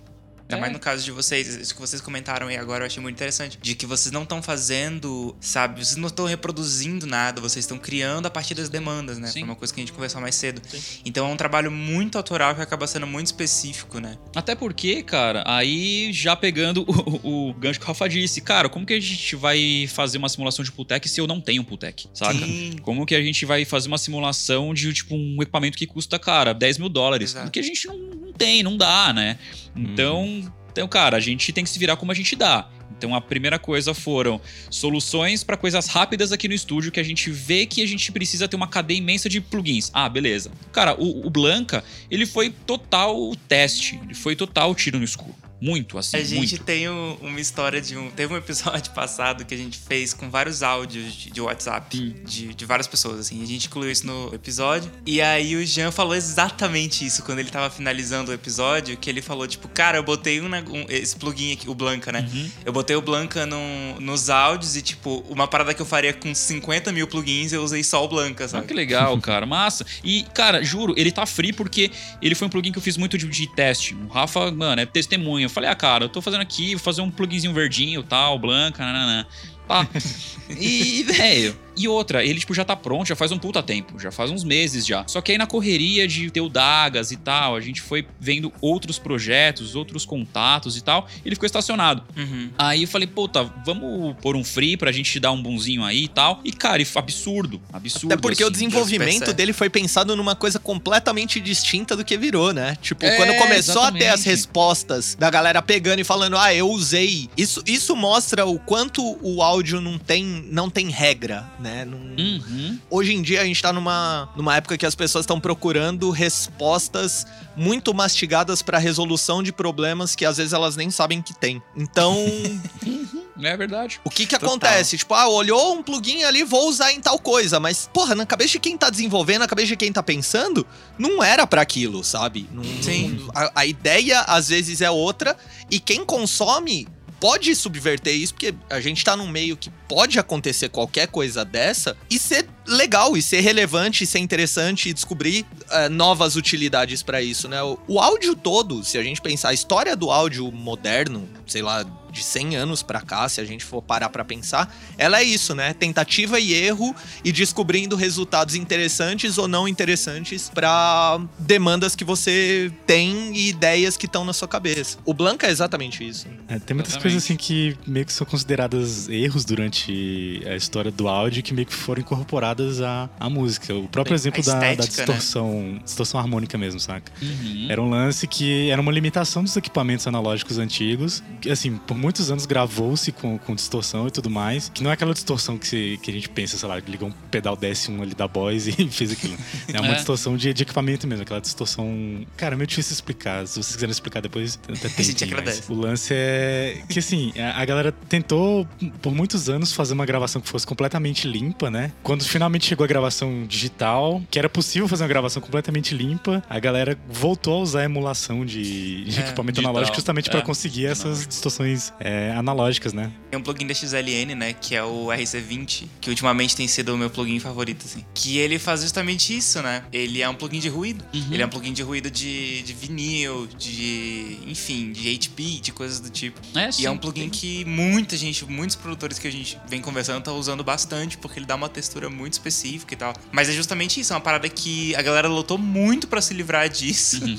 Ainda É. mais no caso de vocês, isso que vocês comentaram aí agora, eu achei muito interessante. De que vocês não estão fazendo, sabe? Vocês não estão reproduzindo nada, vocês estão criando a partir das demandas, né? Sim. Foi uma coisa que a gente conversou mais cedo. Então é um trabalho muito autoral que acaba sendo muito específico, né? Até porque, cara, aí já pegando o, o gancho que o Rafa disse, cara, como que a gente vai fazer uma simulação de Pultec se eu não tenho Pultec, saca? Sim. Como que a gente vai fazer uma simulação de, tipo, um equipamento que custa, cara, 10 mil dólares? Exato. Porque a gente não, não tem, não dá, né? Então, então, cara, a gente tem que se virar como a gente dá. Então, a primeira coisa foram soluções para coisas rápidas aqui no estúdio que a gente vê que a gente precisa ter uma cadeia imensa de plugins. Ah, beleza. Cara, o, o Blanca, ele foi total teste, ele foi total tiro no escuro. Muito, assim, A gente muito. tem um- uma história de um. Teve um episódio passado que a gente fez com vários áudios de, de WhatsApp Sim. de, de várias pessoas, assim. A gente incluiu isso no episódio. E aí o Jean falou exatamente isso quando ele tava finalizando o episódio. Que ele falou, tipo, cara, eu botei um, um- esse plugin aqui, o Blanca, né? Uhum. Eu botei o Blanca num- nos áudios e, tipo, uma parada que eu faria com 50 mil plugins, eu usei só o Blanca, Ah, sabe? que legal, cara. Massa. E, cara, juro, ele tá free porque ele foi um plugin que eu fiz muito de, de teste. O Rafa, mano, é testemunha. Eu falei, ah, cara, eu tô fazendo aqui, vou fazer um pluginzinho verdinho, tal, blanca, nananã. Pá. E, velho. E outra, ele, tipo, já tá pronto, já faz um puta tempo, já faz uns meses já. Só que aí na correria de ter o Dagas e tal, a gente foi vendo outros projetos, outros contatos e tal, ele ficou estacionado. Uhum. Aí eu falei, puta, vamos pôr um free pra gente dar um bonzinho aí e tal. E, cara, absurdo, absurdo. Até porque o assim. desenvolvimento percebe. dele foi pensado numa coisa completamente distinta do que virou, né? Tipo, É, quando começou a ter as exatamente. respostas da galera pegando e falando, ah, eu usei. Isso, isso mostra o quanto o áudio não tem, não tem regra, né? Não- Uhum. Hoje em dia a gente tá numa, numa época que as pessoas estão procurando respostas muito mastigadas pra resolução de problemas que às vezes elas nem sabem que tem. Então, É verdade. o que que Total. acontece? Tipo, ah, olhou um plugin ali, vou usar em tal coisa. Mas, porra, na cabeça de quem tá desenvolvendo, na cabeça de quem tá pensando, não era pra aquilo, sabe? Não- Sim. a, a ideia, às vezes, é outra. E quem consome pode subverter isso, porque a gente tá num meio que pode acontecer qualquer coisa dessa e ser legal, e ser relevante, e ser interessante, e descobrir eh, novas utilidades pra isso, né? O, o áudio todo, se a gente pensar, a história do áudio moderno, sei lá, de 100 anos pra cá, se a gente for parar pra pensar, ela é isso, né? Tentativa e erro e descobrindo resultados interessantes ou não interessantes pra demandas que você tem e ideias que estão na sua cabeça. O Blanca é exatamente isso. É, tem muitas Exatamente. coisas assim que meio que são consideradas erros durante a história do áudio que meio que foram incorporadas à, à música. O próprio exemplo da, da estética, né? distorção, distorção harmônica mesmo, saca? Uhum. Era um lance que era uma limitação dos equipamentos analógicos antigos. Assim, por muitos anos gravou-se com, com distorção e tudo mais. Que não é aquela distorção que, se- que a gente pensa, sei lá, liga um pedal DS1 ali da Boys e fez aquilo. É uma É. distorção de, de equipamento mesmo, aquela distorção. Cara, é meio difícil explicar. Se vocês quiserem explicar depois, até tem. gente agradece. O lance é que, assim, a, galera tentou por muitos anos fazer uma gravação que fosse completamente limpa, né? Quando finalmente chegou a gravação digital, que era possível fazer uma gravação completamente limpa, a galera voltou a usar a emulação de, de É, equipamento digital. analógico justamente É, pra conseguir essas distorções é, analógicas, né? Tem um plugin da XLN, né, que é o RC20, que ultimamente tem sido o meu plugin favorito, assim. Que ele faz justamente isso, né? Ele é um plugin de ruído. Uhum. Ele é um plugin de ruído de, de vinil, de. enfim, de 8-bit, coisas do tipo. É, E sim, é um plugin tem- que muita gente, muitos produtores que a gente vem conversando estão usando bastante, porque ele dá uma textura muito específica e tal. Mas é justamente isso, é uma parada que a galera lutou muito pra se livrar disso.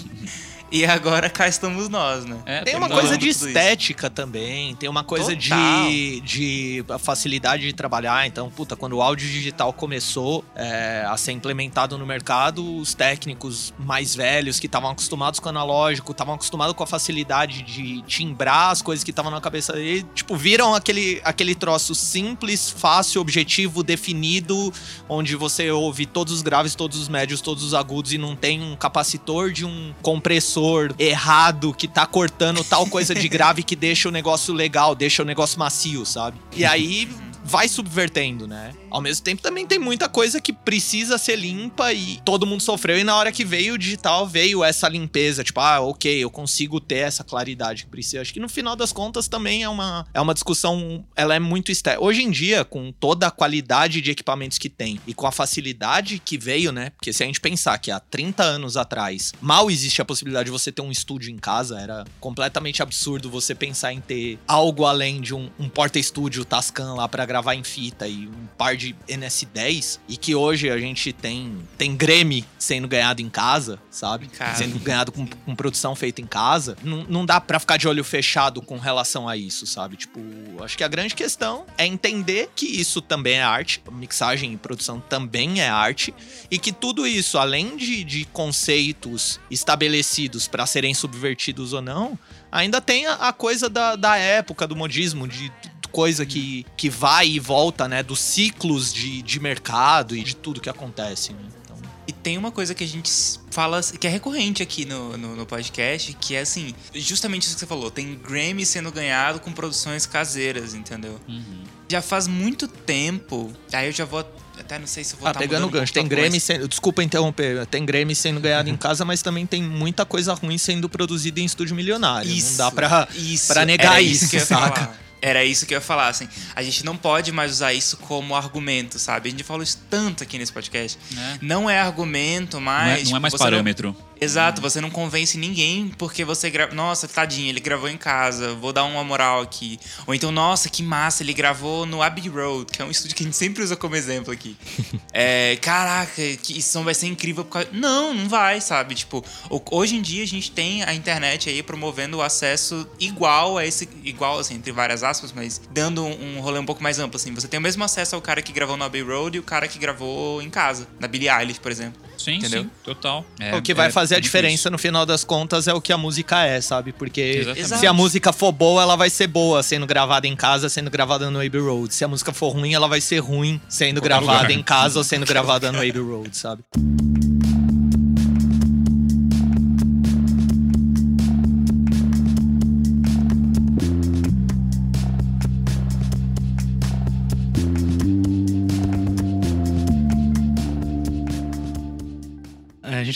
e agora cá estamos nós, né? É, Tem uma coisa de estética também, tem uma coisa Total. de, de facilidade de trabalhar. Então, puta, quando o áudio digital começou é, a ser implementado no mercado, os técnicos mais velhos que estavam acostumados com o analógico, estavam acostumados com a facilidade de timbrar as coisas que estavam na cabeça dele, tipo, viram aquele, aquele troço simples, fácil, objetivo, definido, onde você ouve todos os graves, todos os médios, todos os agudos e não tem um capacitor de um compressor errado que tá cortando tal coisa de grave que deixa o negócio legal, deixa o negócio macio, sabe? E aí vai subvertendo, né? Ao mesmo tempo também tem muita coisa que precisa ser limpa e todo mundo sofreu e na hora que veio o digital veio essa limpeza, tipo, ah, OK, eu consigo ter essa claridade que precisa. Acho que no final das contas também é uma é uma discussão, ela é muito estética. Hoje em dia, com toda a qualidade de equipamentos que tem e com a facilidade que veio, né? Porque se a gente pensar que há 30 anos atrás mal existe a possibilidade de você ter um estúdio em casa, era completamente absurdo você pensar em ter algo além de um, um porta-estúdio Tascam lá pra gravar em fita e um par de NS10 e que hoje a gente tem tem Grêmio sendo ganhado em casa, sabe? Em casa. Sendo ganhado com, com produção feita em casa. Não, não dá pra ficar de olho fechado com relação a isso, sabe? Tipo, acho que a grande questão é entender que isso também é arte, mixagem e produção também é arte e que tudo isso, além de, de conceitos estabelecidos pra serem subvertidos ou não, ainda tem a, a coisa da, da época, do modismo, de coisa que, que vai e volta, né? Dos ciclos de, de mercado e de tudo que acontece, né? Então, E tem uma coisa que a gente fala, que é recorrente aqui no, no, no podcast, que é assim, justamente isso que você falou, tem Grammy sendo ganhado com produções caseiras, entendeu? Uhum. Já faz muito tempo, aí eu já vou, até não sei se eu vou ah, tá pegando o gancho, tem Grammy sendo. Desculpa interromper, tem Grammy sendo ganhado em casa, mas também tem muita coisa ruim sendo produzida em estúdio milionário. Isso, não dá pra. isso, pra negar era isso, ia saca? Era isso que eu ia falar, assim. A gente não pode mais usar isso como argumento, sabe? A gente falou isso tanto aqui nesse podcast. Né? Não é argumento Não mais. é, não é tipo, mais você não- parâmetro. Exato, você não convence ninguém porque você grava. Nossa, tadinho, ele gravou em casa, vou dar uma moral aqui. Ou então, nossa, que massa, ele gravou no Abbey Road, que é um estúdio que a gente sempre usa como exemplo aqui. é, caraca, que isso não vai ser incrível por causa. Não, não vai, sabe? Tipo, hoje em dia a gente tem a internet aí promovendo o acesso igual a esse. Igual, assim, entre várias aspas, mas dando um, um rolê um pouco mais amplo, assim. Você tem o mesmo acesso ao cara que gravou no Abbey Road e o cara que gravou em casa, na Billie Eilish, por exemplo. Sim, Entendeu? sim, total. É, o que vai é fazer a diferença isso. no final das contas é o que a música é, sabe? Porque Exatamente. se a música for boa, ela vai ser boa sendo gravada em casa, sendo gravada no Abbey Road. Se a música for ruim, ela vai ser ruim sendo Qualquer gravada lugar. em casa ou sendo gravada no Abbey Road, sabe?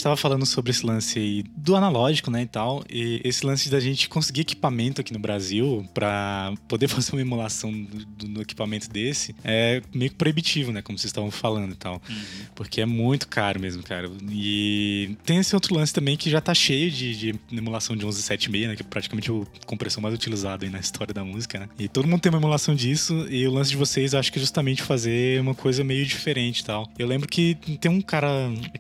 É, A gente tava falando sobre esse lance aí do analógico, né, e tal, e esse lance da gente conseguir equipamento aqui no Brasil pra poder fazer uma emulação do, do- equipamento desse é meio proibitivo, né, como vocês estavam falando e tal, porque é muito caro mesmo, cara. E tem esse outro lance também que já tá cheio de, de emulação de 1176, né, que é praticamente o compressor mais utilizado aí na história da música, né, e todo mundo tem uma emulação disso, e o lance de vocês acho que é justamente fazer uma coisa meio diferente e tal. Eu lembro que tem um cara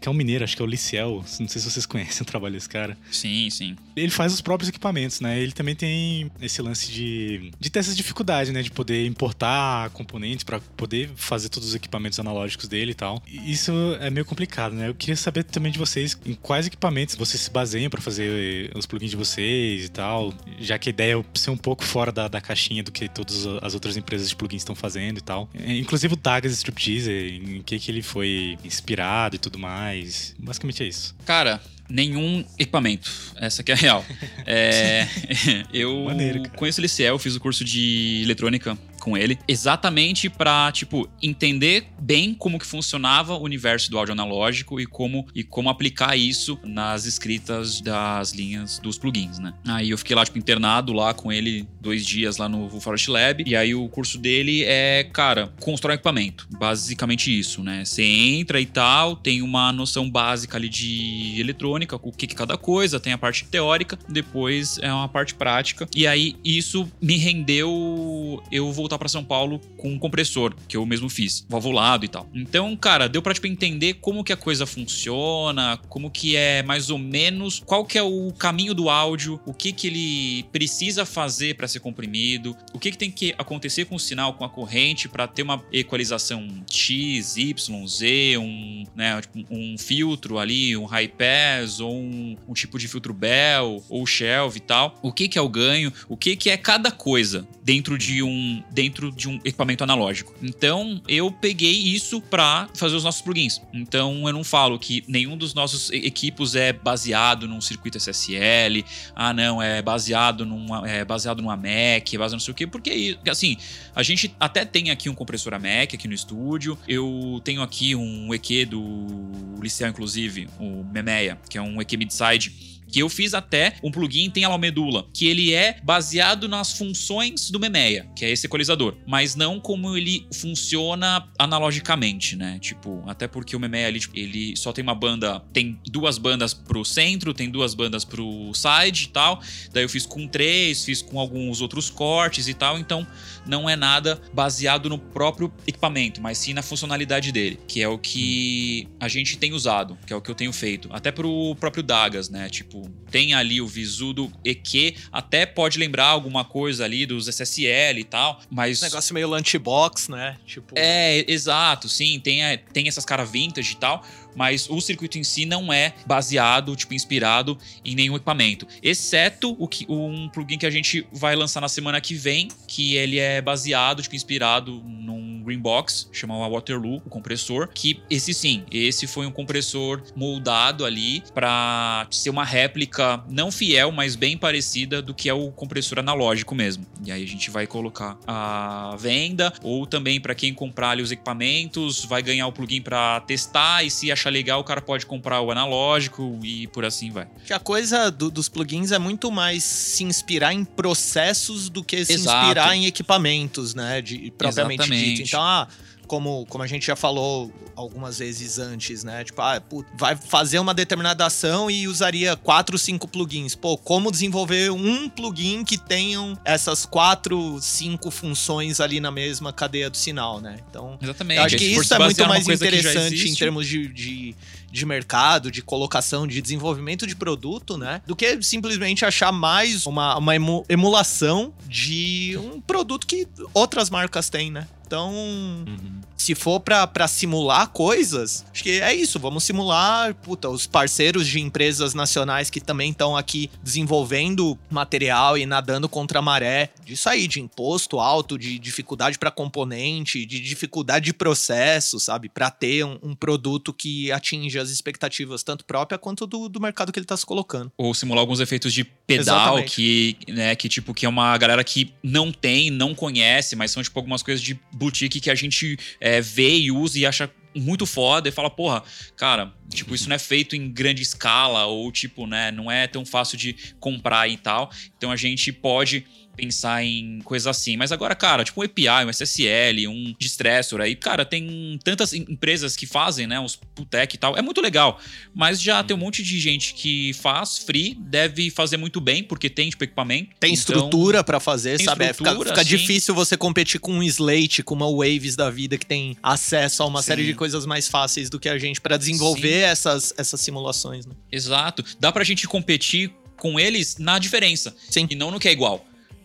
que é um mineiro, acho que é o Liciel, não sei se vocês conhecem o trabalho desse cara. Sim, sim. Ele faz os próprios equipamentos, né? Ele também tem esse lance de, de ter essa dificuldade, né? De poder importar componentes pra poder fazer todos os equipamentos analógicos dele e tal. E isso é meio complicado, né? Eu queria saber também de vocês em quais equipamentos vocês se baseiam pra fazer os plugins de vocês e tal, já que a ideia é ser um pouco fora da, da caixinha do que todas as outras empresas de plugins estão fazendo e tal. É, Inclusive o Dagas Striptease, em que, que ele foi inspirado e tudo mais. Basicamente é isso. Cara, nenhum equipamento. Essa que é a real. É, eu Maneiro, conheço o Liciel, fiz o curso de eletrônica com ele, exatamente pra, tipo, entender bem como que funcionava o universo do áudio analógico e como, e como aplicar isso nas escritas das linhas dos plugins, né? Aí eu fiquei lá, tipo, internado lá com ele dois dias lá no Forest Lab, e aí o curso dele é, cara, constrói um equipamento, basicamente isso, né? Você entra e tal, tem uma noção básica ali de eletrônica, o que que cada coisa, tem a parte teórica, depois é uma parte prática, e aí isso me rendeu eu voltar para São Paulo com um compressor, que eu mesmo fiz, valvulado e tal. Então, cara, deu pra, tipo, entender como que a coisa funciona, como que é mais ou menos, qual que é o caminho do áudio, o que que ele precisa fazer para ser comprimido, o que que tem que acontecer com o sinal, com a corrente para ter uma equalização X, Y, Z, um, né, tipo, um filtro ali, um high pass ou um, um tipo de filtro Bell ou shelf e tal. O que que é o ganho, o que que é cada coisa dentro de um dentro de um equipamento analógico. Então, eu peguei isso para fazer os nossos plugins. Então, eu não falo que nenhum dos nossos equipos é baseado num circuito SSL, ah, não, é baseado numa, é baseado numa Mac, é baseado não sei o quê, porque, assim, a gente até tem aqui um compressor Mac aqui no estúdio, eu tenho aqui um EQ do Liceu, inclusive, o Memeia, que é um EQ Midside, que eu fiz até um plugin tem a Medula, que ele é baseado nas funções do Memeia, que é esse equalizador, mas não como ele funciona analogicamente, né? Tipo, até porque o Memeia ali, tipo, ele só tem uma banda, tem duas bandas pro centro, tem duas bandas pro side e tal. Daí eu fiz com três, fiz com alguns outros cortes e tal, então não é nada baseado no próprio equipamento, mas sim na funcionalidade dele, que é o que a gente tem usado, que é o que eu tenho feito. Até pro próprio Dagas, né? Tipo, tem ali o visu do EQ, até pode lembrar alguma coisa ali dos SSL e tal, mas. Um negócio meio lunchbox, né? Tipo. É, exato, sim, tem, tem essas caras vintage e tal mas o circuito em si não é baseado, tipo, inspirado em nenhum equipamento. Exceto o que, um plugin que a gente vai lançar na semana que vem, que ele é baseado, tipo, inspirado num Greenbox, chamado Waterloo, o compressor, que esse sim, esse foi um compressor moldado ali para ser uma réplica não fiel, mas bem parecida do que é o compressor analógico mesmo. E aí a gente vai colocar a venda ou também para quem comprar ali os equipamentos, vai ganhar o plugin para testar e se achar legal, o cara pode comprar o analógico e por assim vai. Que a coisa do, dos plugins é muito mais se inspirar em processos do que se Exato. inspirar em equipamentos, né, de propriamente Exatamente. dito. Então, ah, como, como a gente já falou algumas vezes antes, né? Tipo, ah, vai fazer uma determinada ação e usaria quatro, cinco plugins. Pô, como desenvolver um plugin que tenham essas quatro, cinco funções ali na mesma cadeia do sinal, né? Então, Exatamente. acho que isso é muito mais interessante em termos de, de de mercado, de colocação, de desenvolvimento de produto, né? Do que simplesmente achar mais uma, uma emulação de um produto que outras marcas têm, né? Então, uhum. se for para simular coisas, acho que é isso. Vamos simular, puta, os parceiros de empresas nacionais que também estão aqui desenvolvendo material e nadando contra a maré. Disso aí, de imposto alto, de dificuldade para componente, de dificuldade de processo, sabe? Para ter um, um, produto que atinja as expectativas, tanto própria quanto do, do mercado que ele tá se colocando. Ou simular alguns efeitos de pedal, que, né, que tipo, que é uma galera que não tem, não conhece, mas são tipo algumas coisas de boutique que a gente é, vê e usa e acha muito foda e fala, porra, cara, tipo, isso não é feito em grande escala ou, tipo, né, não é tão fácil de comprar e tal. Então a gente pode pensar em coisas assim. Mas agora, cara, tipo um API, um SSL, um distressor aí, cara, tem tantas empresas que fazem, né, uns Putec e tal. É muito legal. Mas já tem um monte de gente que faz free, deve fazer muito bem, porque tem tipo equipamento. Tem então, estrutura para fazer, sabe? É, fica, fica difícil você competir com um Slate, com uma Waves da vida que tem acesso a uma sim. série de coisas mais fáceis do que a gente para desenvolver essas, essas simulações, né? Exato. Dá pra gente competir com eles na diferença. Sim. E não no que é igual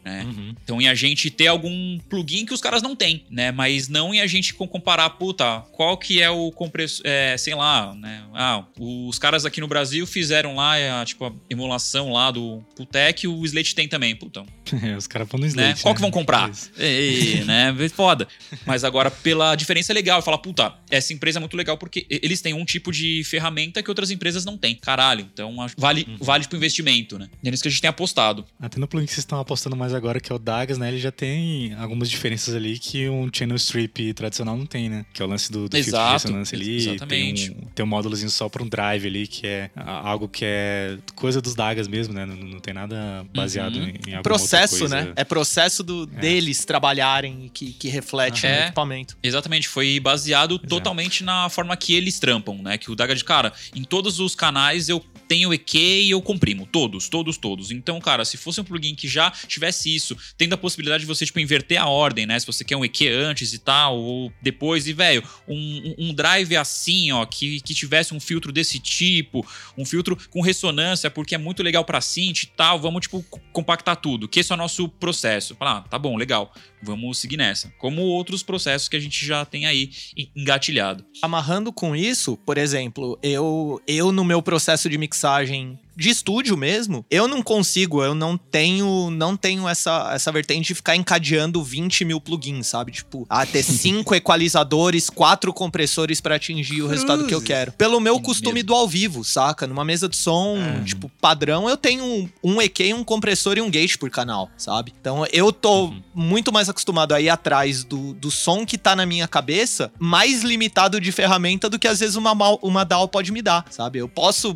né? Uhum. Então, em a gente ter algum plugin que os caras não têm, né? Mas não em a gente comparar, puta, qual que é o compressor, é, sei lá, né? Ah, os caras aqui no Brasil fizeram lá, a, tipo, a emulação lá do Putec, o Slate tem também, puta. É, os caras vão no Slate. Né? Qual que vão né? comprar? Ei, né? Foda. Mas agora, pela diferença é legal, fala, puta, essa empresa é muito legal porque eles têm um tipo de ferramenta que outras empresas não têm. Caralho, então vale, uhum. vale pro investimento, né? É nisso que a gente tem apostado. Até no plugin que vocês estão apostando mais mais agora, que é o Dagas, né? Ele já tem algumas diferenças ali que um channel strip tradicional não tem, né? Que é o lance do, do filtro de Exato, ressonância ali. exatamente. Tem um, tem um módulozinho só para um drive ali, que é algo que é coisa dos Dagas mesmo, né? Não, não tem nada baseado Uhum. em, em Processo, né? É processo do, deles trabalharem que, que reflete É. no equipamento. Exatamente, foi baseado totalmente na forma que eles trampam, né? Que o Daga de cara, em todos os canais eu tenho EQ e eu comprimo. Todos, todos, todos. Então, cara, se fosse um plugin que já tivesse isso, tendo a possibilidade de você, tipo, inverter a ordem, né? Se você quer um EQ antes e tal, ou depois, e, velho, um, um- drive assim, ó, que, que tivesse um filtro desse tipo, um filtro com ressonância, porque é muito legal pra synth e tal, vamos, tipo, co- compactar tudo, que esse é o nosso processo. Falar, ah, tá bom, legal, vamos seguir nessa. Como outros processos que a gente já tem aí en- engatilhado. Amarrando com isso, por exemplo, eu, eu no meu processo de mixagem de estúdio mesmo, eu não consigo, eu não tenho não tenho essa, essa vertente de ficar encadeando 20 mil plugins, sabe? Tipo, ah, ter cinco equalizadores, quatro compressores pra atingir o resultado que eu quero. Pelo meu costume do ao vivo, saca? Numa mesa de som, tipo, padrão, eu tenho um EQ, um compressor e um gate por canal, sabe? Então eu tô muito mais acostumado a ir atrás do, do som que tá na minha cabeça, mais limitado de ferramenta do que às vezes uma, uma DAW pode me dar, sabe? Eu posso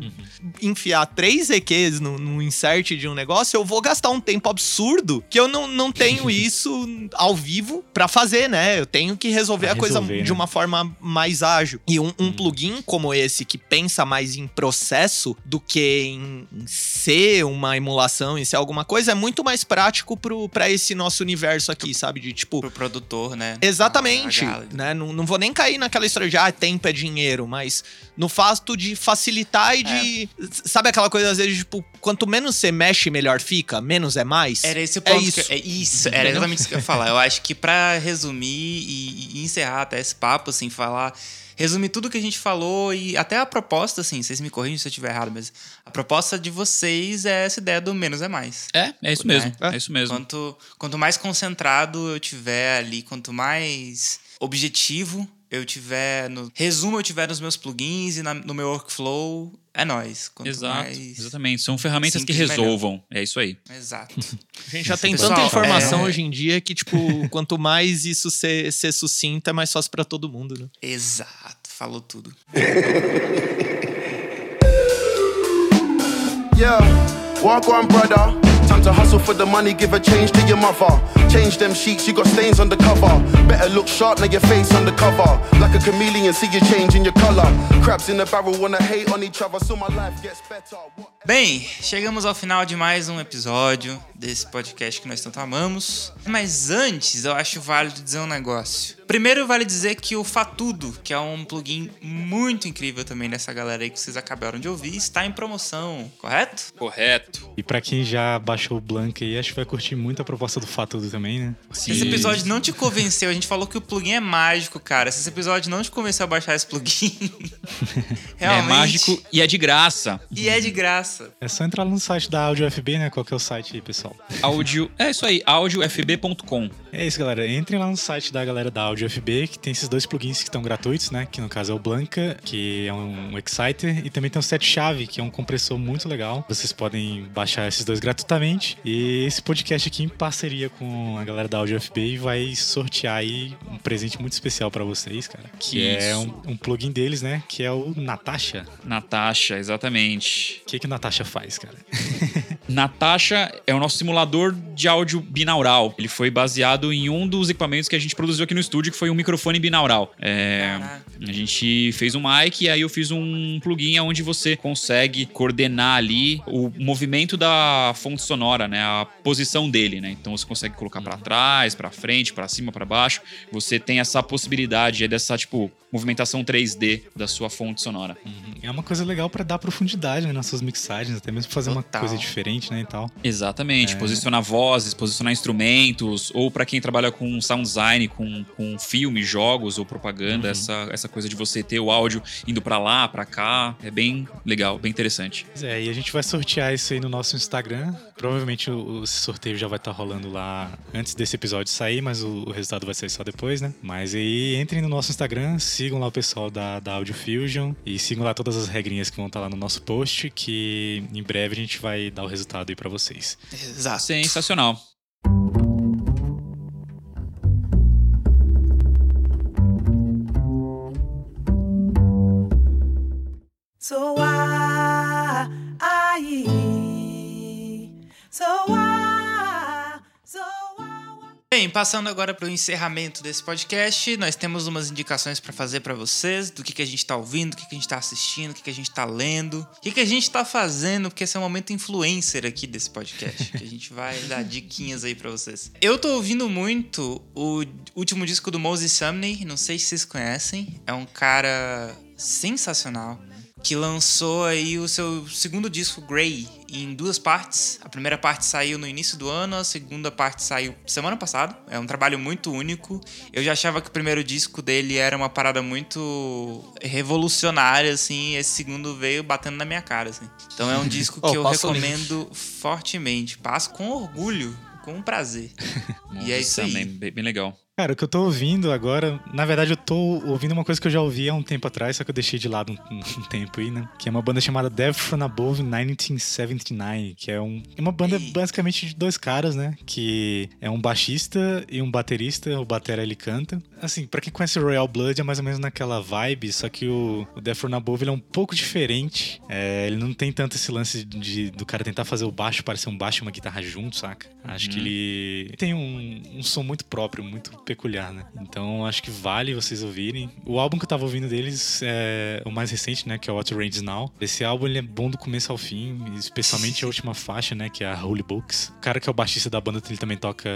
enfiar três EQs no, no insert de um negócio, eu vou gastar um tempo absurdo que eu não, não tenho isso ao vivo pra fazer, né? Eu tenho que resolver Pra a coisa resolver, de né? uma forma mais ágil. E um, um plugin como esse, que pensa mais em processo do que em, em ser uma emulação, em ser alguma coisa, é muito mais prático pro, pra esse nosso universo aqui, sabe? De tipo, Pro produtor, né? Exatamente, A- a galera. né? Não, não vou nem cair naquela história de ah, tempo é dinheiro, mas no fato de facilitar e de. Sabe aquela coisa, às vezes, tipo, quanto menos você mexe, melhor fica, menos é mais? Era esse o ponto. isso. Que, é isso, era exatamente isso que eu ia falar. Eu acho que pra resumir e, e encerrar até esse papo, assim, falar. Resumir tudo que a gente falou e até a proposta, assim, vocês me corrigem se eu estiver errado, mas a proposta de vocês é essa ideia do menos é mais. É, é isso Né? mesmo. É isso mesmo. Quanto, quanto mais concentrado eu tiver ali, quanto mais objetivo eu tiver no resumo eu tiver nos meus plugins e na- no meu workflow, é nóis. Quanto Exato, mais exatamente. São ferramentas que simples, melhor. resolvam. É isso aí. Exato. A gente já tem Pessoal, tanta informação é- hoje em dia que, tipo, quanto mais isso ser, ser sucinto, é mais fácil pra todo mundo, né? Exato. Falou tudo. Yeah, walk on, brother. Time to hustle for the money, give a change to your mother. Change them sheets, you got stains on the cover. Better look sharp, now your face on the cover. Like a chameleon, see you change in your color. Crabs in the barrel wanna hate on each other, so my life gets better. Bem, chegamos ao final de mais um episódio desse podcast que nós tanto amamos. Mas antes, eu acho válido dizer um negócio. Primeiro, vale dizer que o Fatudo, que é um plugin muito incrível também dessa galera aí que vocês acabaram de ouvir, está em promoção, correto? Correto. E pra quem já baixou o Blank aí, acho que vai curtir muito a proposta do Fatudo também, né? Se esse episódio não te convenceu, a gente falou que o plugin é mágico, cara. Se esse episódio não te convenceu a baixar esse plugin, É realmente. mágico e é de graça. E é de graça. É só entrar no site da Audio FB, né? Qual que é o site aí, pessoal? Áudio. É isso aí, audiofb.com. É isso, galera. Entrem lá no site da galera da Audio FB, que tem esses dois plugins que estão gratuitos, né? Que no caso é o Blanca, que é um Exciter, e também tem o Set Chave, que é um compressor muito legal. Vocês podem baixar esses dois gratuitamente. E esse podcast aqui, em parceria com a galera da Audio FB, vai sortear aí um presente muito especial pra vocês, cara. Que é Isso. um, um plugin deles, né? Que é o Natasha. Natasha, exatamente. O que, que o Natasha faz, cara? Natasha é o nosso simulador de áudio binaural. Ele foi baseado em um dos equipamentos que a gente produziu aqui no estúdio, que foi um microfone binaural. É, a gente fez um mic e aí eu fiz um plugin onde você consegue coordenar ali o movimento da fonte sonora, né? A posição dele, né? Então você consegue colocar pra trás, pra frente, pra cima, pra baixo. Você tem essa possibilidade dessa, tipo, movimentação 3D da sua fonte sonora. É uma coisa legal pra dar profundidade né, nas suas mixagens, até mesmo fazer Total. uma coisa diferente, né, e tal. Exatamente, posicionar vozes, posicionar instrumentos, ou pra quem trabalha com sound design, com, com filme, jogos ou propaganda, essa, essa coisa de você ter o áudio indo pra lá, pra cá, é bem legal, bem interessante. É, e a gente vai sortear isso aí no nosso Instagram. Provavelmente o, o sorteio já vai estar rolando lá antes desse episódio sair, mas o, o resultado vai sair só depois, né? Mas aí entrem no nosso Instagram, sigam lá o pessoal da, da Audio Fusion e sigam lá todas as regrinhas que vão estar lá no nosso post, que em breve a gente vai dar o resultado aí pra vocês. Exato. Sensacional. Passando agora para o encerramento desse podcast, nós temos umas indicações para fazer para vocês do que, que a gente tá ouvindo, do que, que a gente tá assistindo, o que, que a gente tá lendo, o que, que a gente tá fazendo, porque esse é o momento influencer aqui desse podcast, que a gente vai dar diquinhas aí para vocês. Eu tô ouvindo muito o último disco do Moses Sumney, não sei se vocês conhecem, é um cara sensacional que lançou aí o seu segundo disco, Grey, em duas partes. A primeira parte saiu no início do ano, a segunda parte saiu semana passada. É um trabalho muito único. Eu já achava que o primeiro disco dele era uma parada muito revolucionária, assim. Esse segundo veio batendo na minha cara, assim. Então é um disco que Oh, eu recomendo fortemente. Passo com orgulho, com prazer. e é isso aí. bem, bem legal. Cara, o que eu tô ouvindo agora, na verdade eu tô ouvindo uma coisa que eu já ouvi há um tempo atrás, só que eu deixei de lado um, um tempo aí, né? Que é uma banda chamada Death From Above 1979, que é, um, é uma banda basicamente de dois caras, né? Que é um baixista e um baterista, o batera ele canta. Assim, pra quem conhece o Royal Blood é mais ou menos naquela vibe, só que o, o Death From Above ele é um pouco diferente. É, ele não tem tanto esse lance de, do cara tentar fazer o baixo parecer um baixo e uma guitarra junto, saca? Acho que ele tem um, um som muito próprio, muito peculiar, né? Então acho que vale vocês ouvirem. O álbum que eu tava ouvindo deles é o mais recente, né? Que é What Rains Now. Esse álbum ele é bom do começo ao fim, especialmente a última faixa, né? Que é a Holy Books. O cara que é o baixista da banda, ele também toca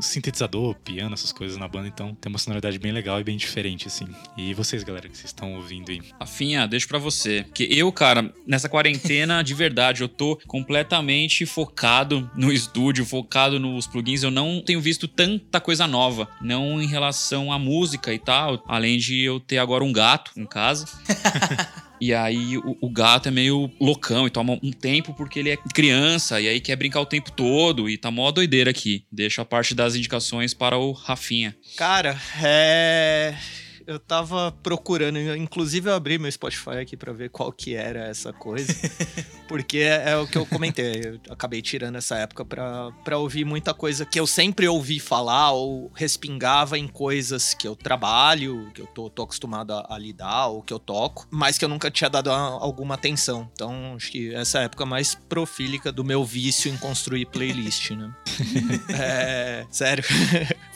sintetizador, piano, essas coisas na banda. Então tem uma sonoridade bem legal e bem diferente, assim. E vocês, galera, que vocês estão ouvindo aí? Rafinha, deixo pra você. Porque eu, cara, nessa quarentena, de verdade, eu tô completamente focado no estúdio, focado nos plugins. Eu não tenho visto tanta coisa nova. Não em relação à música e tal. Além de eu ter agora um gato em casa. E aí o, o gato é meio loucão e toma um tempo porque ele é criança e aí quer brincar o tempo todo e tá mó doideira aqui. Deixo a parte das indicações para o Rafinha. Cara, é. Eu tava procurando, inclusive eu abri meu Spotify aqui pra ver qual que era essa coisa. porque é, é o que eu comentei. Eu acabei tirando essa época pra, pra ouvir muita coisa que eu sempre ouvi falar ou respingava em coisas que eu trabalho, que eu tô, tô acostumado a, a lidar ou que eu toco, mas que eu nunca tinha dado a- alguma atenção. Então, acho que essa é a época mais profílica do meu vício em construir playlist, né? é, sério.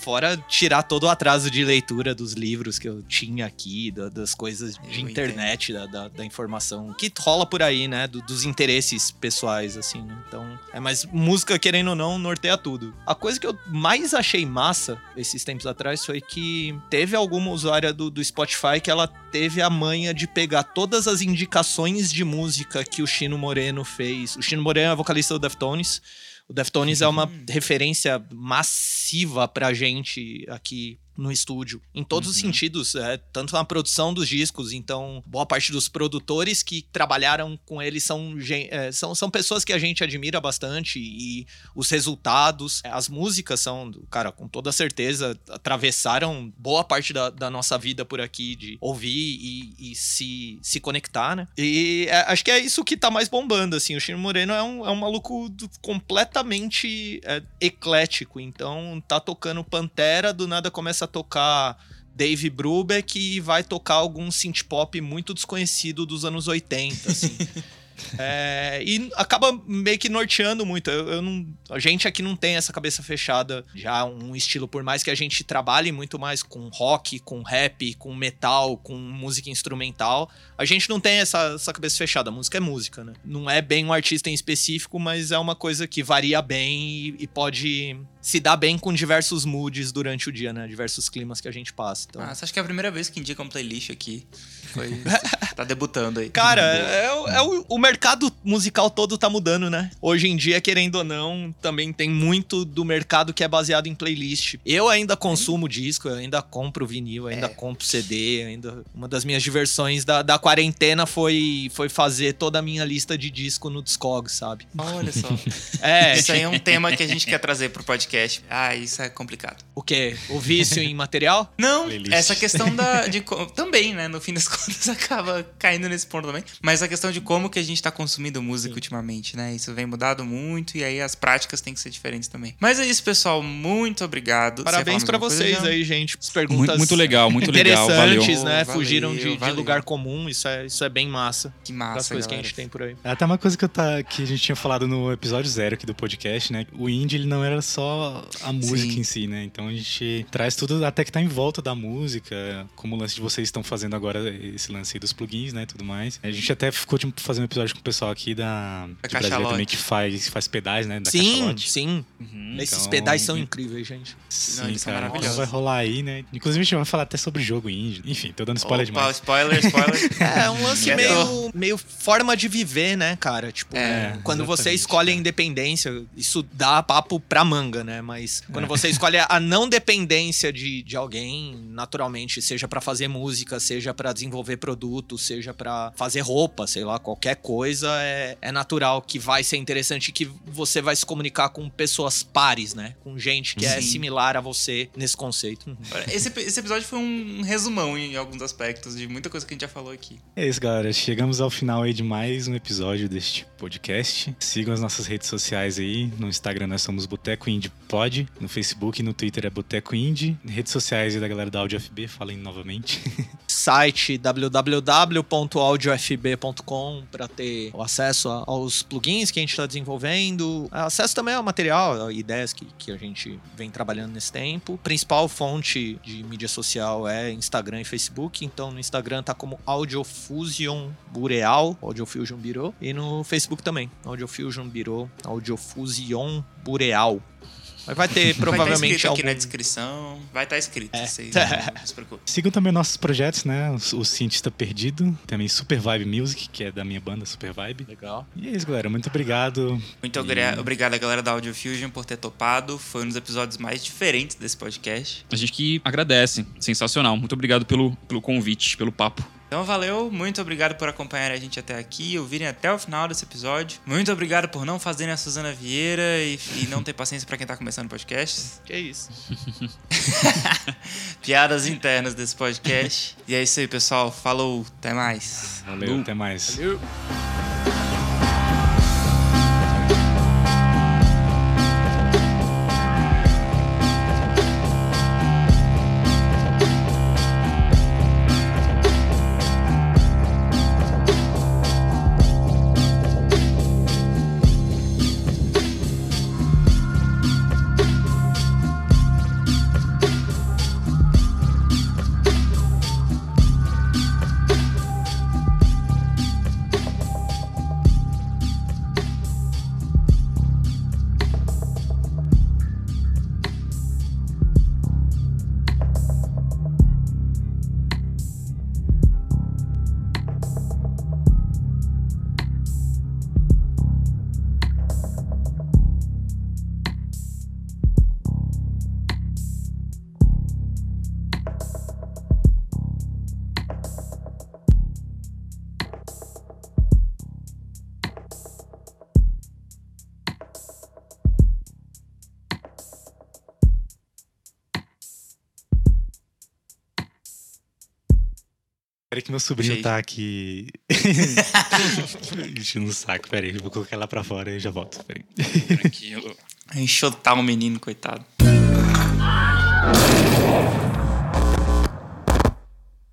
Fora tirar todo o atraso de leitura dos livros que eu tinha aqui, da- das coisas de Eu internet, da, da, da informação que rola por aí, né? do- dos interesses pessoais, assim, né? Então, é mais música, querendo ou não, norteia tudo. A coisa que eu mais achei massa esses tempos atrás foi que teve alguma usuária do, do Spotify que ela teve a manha de pegar todas as indicações de música que o Chino Moreno fez. O Chino Moreno é vocalista do Deftones. O Deftones é uma referência massiva pra gente aqui no estúdio, em todos os sentidos, é, tanto na produção dos discos, então boa parte dos produtores que trabalharam com ele são, é, são, são pessoas que a gente admira bastante e os resultados, é, as músicas são, cara, com toda certeza atravessaram boa parte da, da nossa vida por aqui, de ouvir e, e se, se conectar, né? E é, acho que é isso que tá mais bombando, assim, o Chino Moreno é um, é um maluco do- completamente é, eclético, então tá tocando Pantera, do nada começa a tocar Dave Brubeck e vai tocar algum synth pop muito desconhecido dos anos 80, assim. É, e acaba meio que norteando muito. Eu, eu não, a gente aqui não tem essa cabeça fechada já um estilo, por mais que a gente trabalhe muito mais com rock, com rap, com metal, com música instrumental. A gente não tem essa, essa cabeça fechada. Música é música, né? Não é bem um artista em específico, mas é uma coisa que varia bem e, e pode se dar bem com diversos moods durante o dia, né? Diversos climas que a gente passa. Então, Ah, acha que é a primeira vez que indica um playlist aqui? Foi... tá debutando aí. Cara, é, o- é o, o mercado musical todo tá mudando, né? Hoje em dia, querendo ou não, também tem muito do mercado que é baseado em playlist. Eu ainda consumo disco, eu ainda compro vinil, eu ainda É. compro CD, ainda. Uma das minhas diversões da, da quarentena foi, foi fazer toda a minha lista de disco no Discog, sabe? Olha só. É, Isso aí é um tema que a gente quer trazer pro podcast. Ah, isso é complicado. o quê? O vício em material? Não, Playlist. essa questão da. De, também, né? No fim das contas, acaba caindo nesse ponto também. Mas a questão de como que a gente tá consumindo música ultimamente, né? Isso vem mudado muito e aí as práticas têm que ser diferentes também. Mas é isso, pessoal. Muito obrigado. Parabéns coisa, vocês Jean? aí, gente. As perguntas Muito, muito legal, muito legal. Valeu. interessantes, né? Valeu, Fugiram de, de lugar comum. Isso é, isso é bem massa. Que Das massa, coisas que a gente tem por aí. Até uma coisa que, eu tá, que a gente tinha falado no episódio zero aqui do podcast, né? O indie, ele não era só a música Sim. em si, né? Então a gente traz tudo até que tá em volta da música, como o lance de vocês estão fazendo agora, esse lance aí dos plugins, né? Tudo mais. A gente até ficou tipo, fazendo um episódio com o pessoal aqui da, Da Brasília também, que faz, faz pedais, né? Da sim, Cachalote. sim. Uhum. Esses Então, pedais são incríveis, gente. Sim, eles são cara. Então maravilhosos. vai rolar aí, né? Inclusive a gente vai falar até sobre jogo indie. Enfim, tô dando spoiler Opa, demais. spoiler, spoiler. É um lance meio, meio forma de viver, né, cara? Tipo, É, quando você escolhe a cara. independência, isso dá papo pra manga, né? Mas quando você escolhe a não dependência de, de alguém, naturalmente, seja pra fazer música, seja pra desenvolver produto, seja pra fazer roupa, sei lá, qualquer coisa, é, é natural que vai ser interessante que você vai se comunicar com pessoas pares, né? Com gente que é Sim. similar a você nesse conceito. Esse, esse episódio foi um resumão em alguns aspectos de muita coisa que a gente já falou aqui. É isso, galera. Chegamos ao final aí de mais um episódio deste podcast. Sigam as nossas redes sociais aí. No Instagram nós somos Boteco Indie Pod. No Facebook e no Twitter é Boteco Indie. Redes sociais aí da galera da Audio FB, falem novamente. site www.audiofb.com para ter o acesso aos plugins que a gente está desenvolvendo, acesso também ao material, ideias que, que a gente vem trabalhando nesse tempo. Principal fonte de mídia social é Instagram e Facebook, então no Instagram tá como Audiofusion Bureal, Audiofusion Bureau, e no Facebook também, Audiofusion Bureau, Audiofusion Bureal. Mas vai ter vai estar provavelmente escrito aqui algum... na descrição. Vai estar escrito, É. vocês não se preocupem. Sigam também nossos projetos, né? O, o Cientista Perdido. Também Super Vibe Music, que é da minha banda Super Vibe. Legal. E é isso, galera. Muito obrigado. Muito obri- obrigado a galera da Audio Fusion por ter topado. Foi um dos episódios mais diferentes desse podcast. A gente que agradece. Sensacional. Muito obrigado pelo, pelo convite, pelo papo. Então valeu, muito obrigado por acompanhar a gente até aqui, ouvirem até o final desse episódio. Muito obrigado por não fazerem a Suzana Vieira e, e não ter paciência pra quem tá começando o podcast. Que isso. Piadas internas desse podcast. e é isso aí, pessoal. Falou, até mais. Valeu, até mais. Valeu. Meu sobrinho tá aqui. Enchendo o saco. Peraí, vou colocar lá pra fora e já volto. Peraí. Tranquilo. Enxotar o menino, coitado.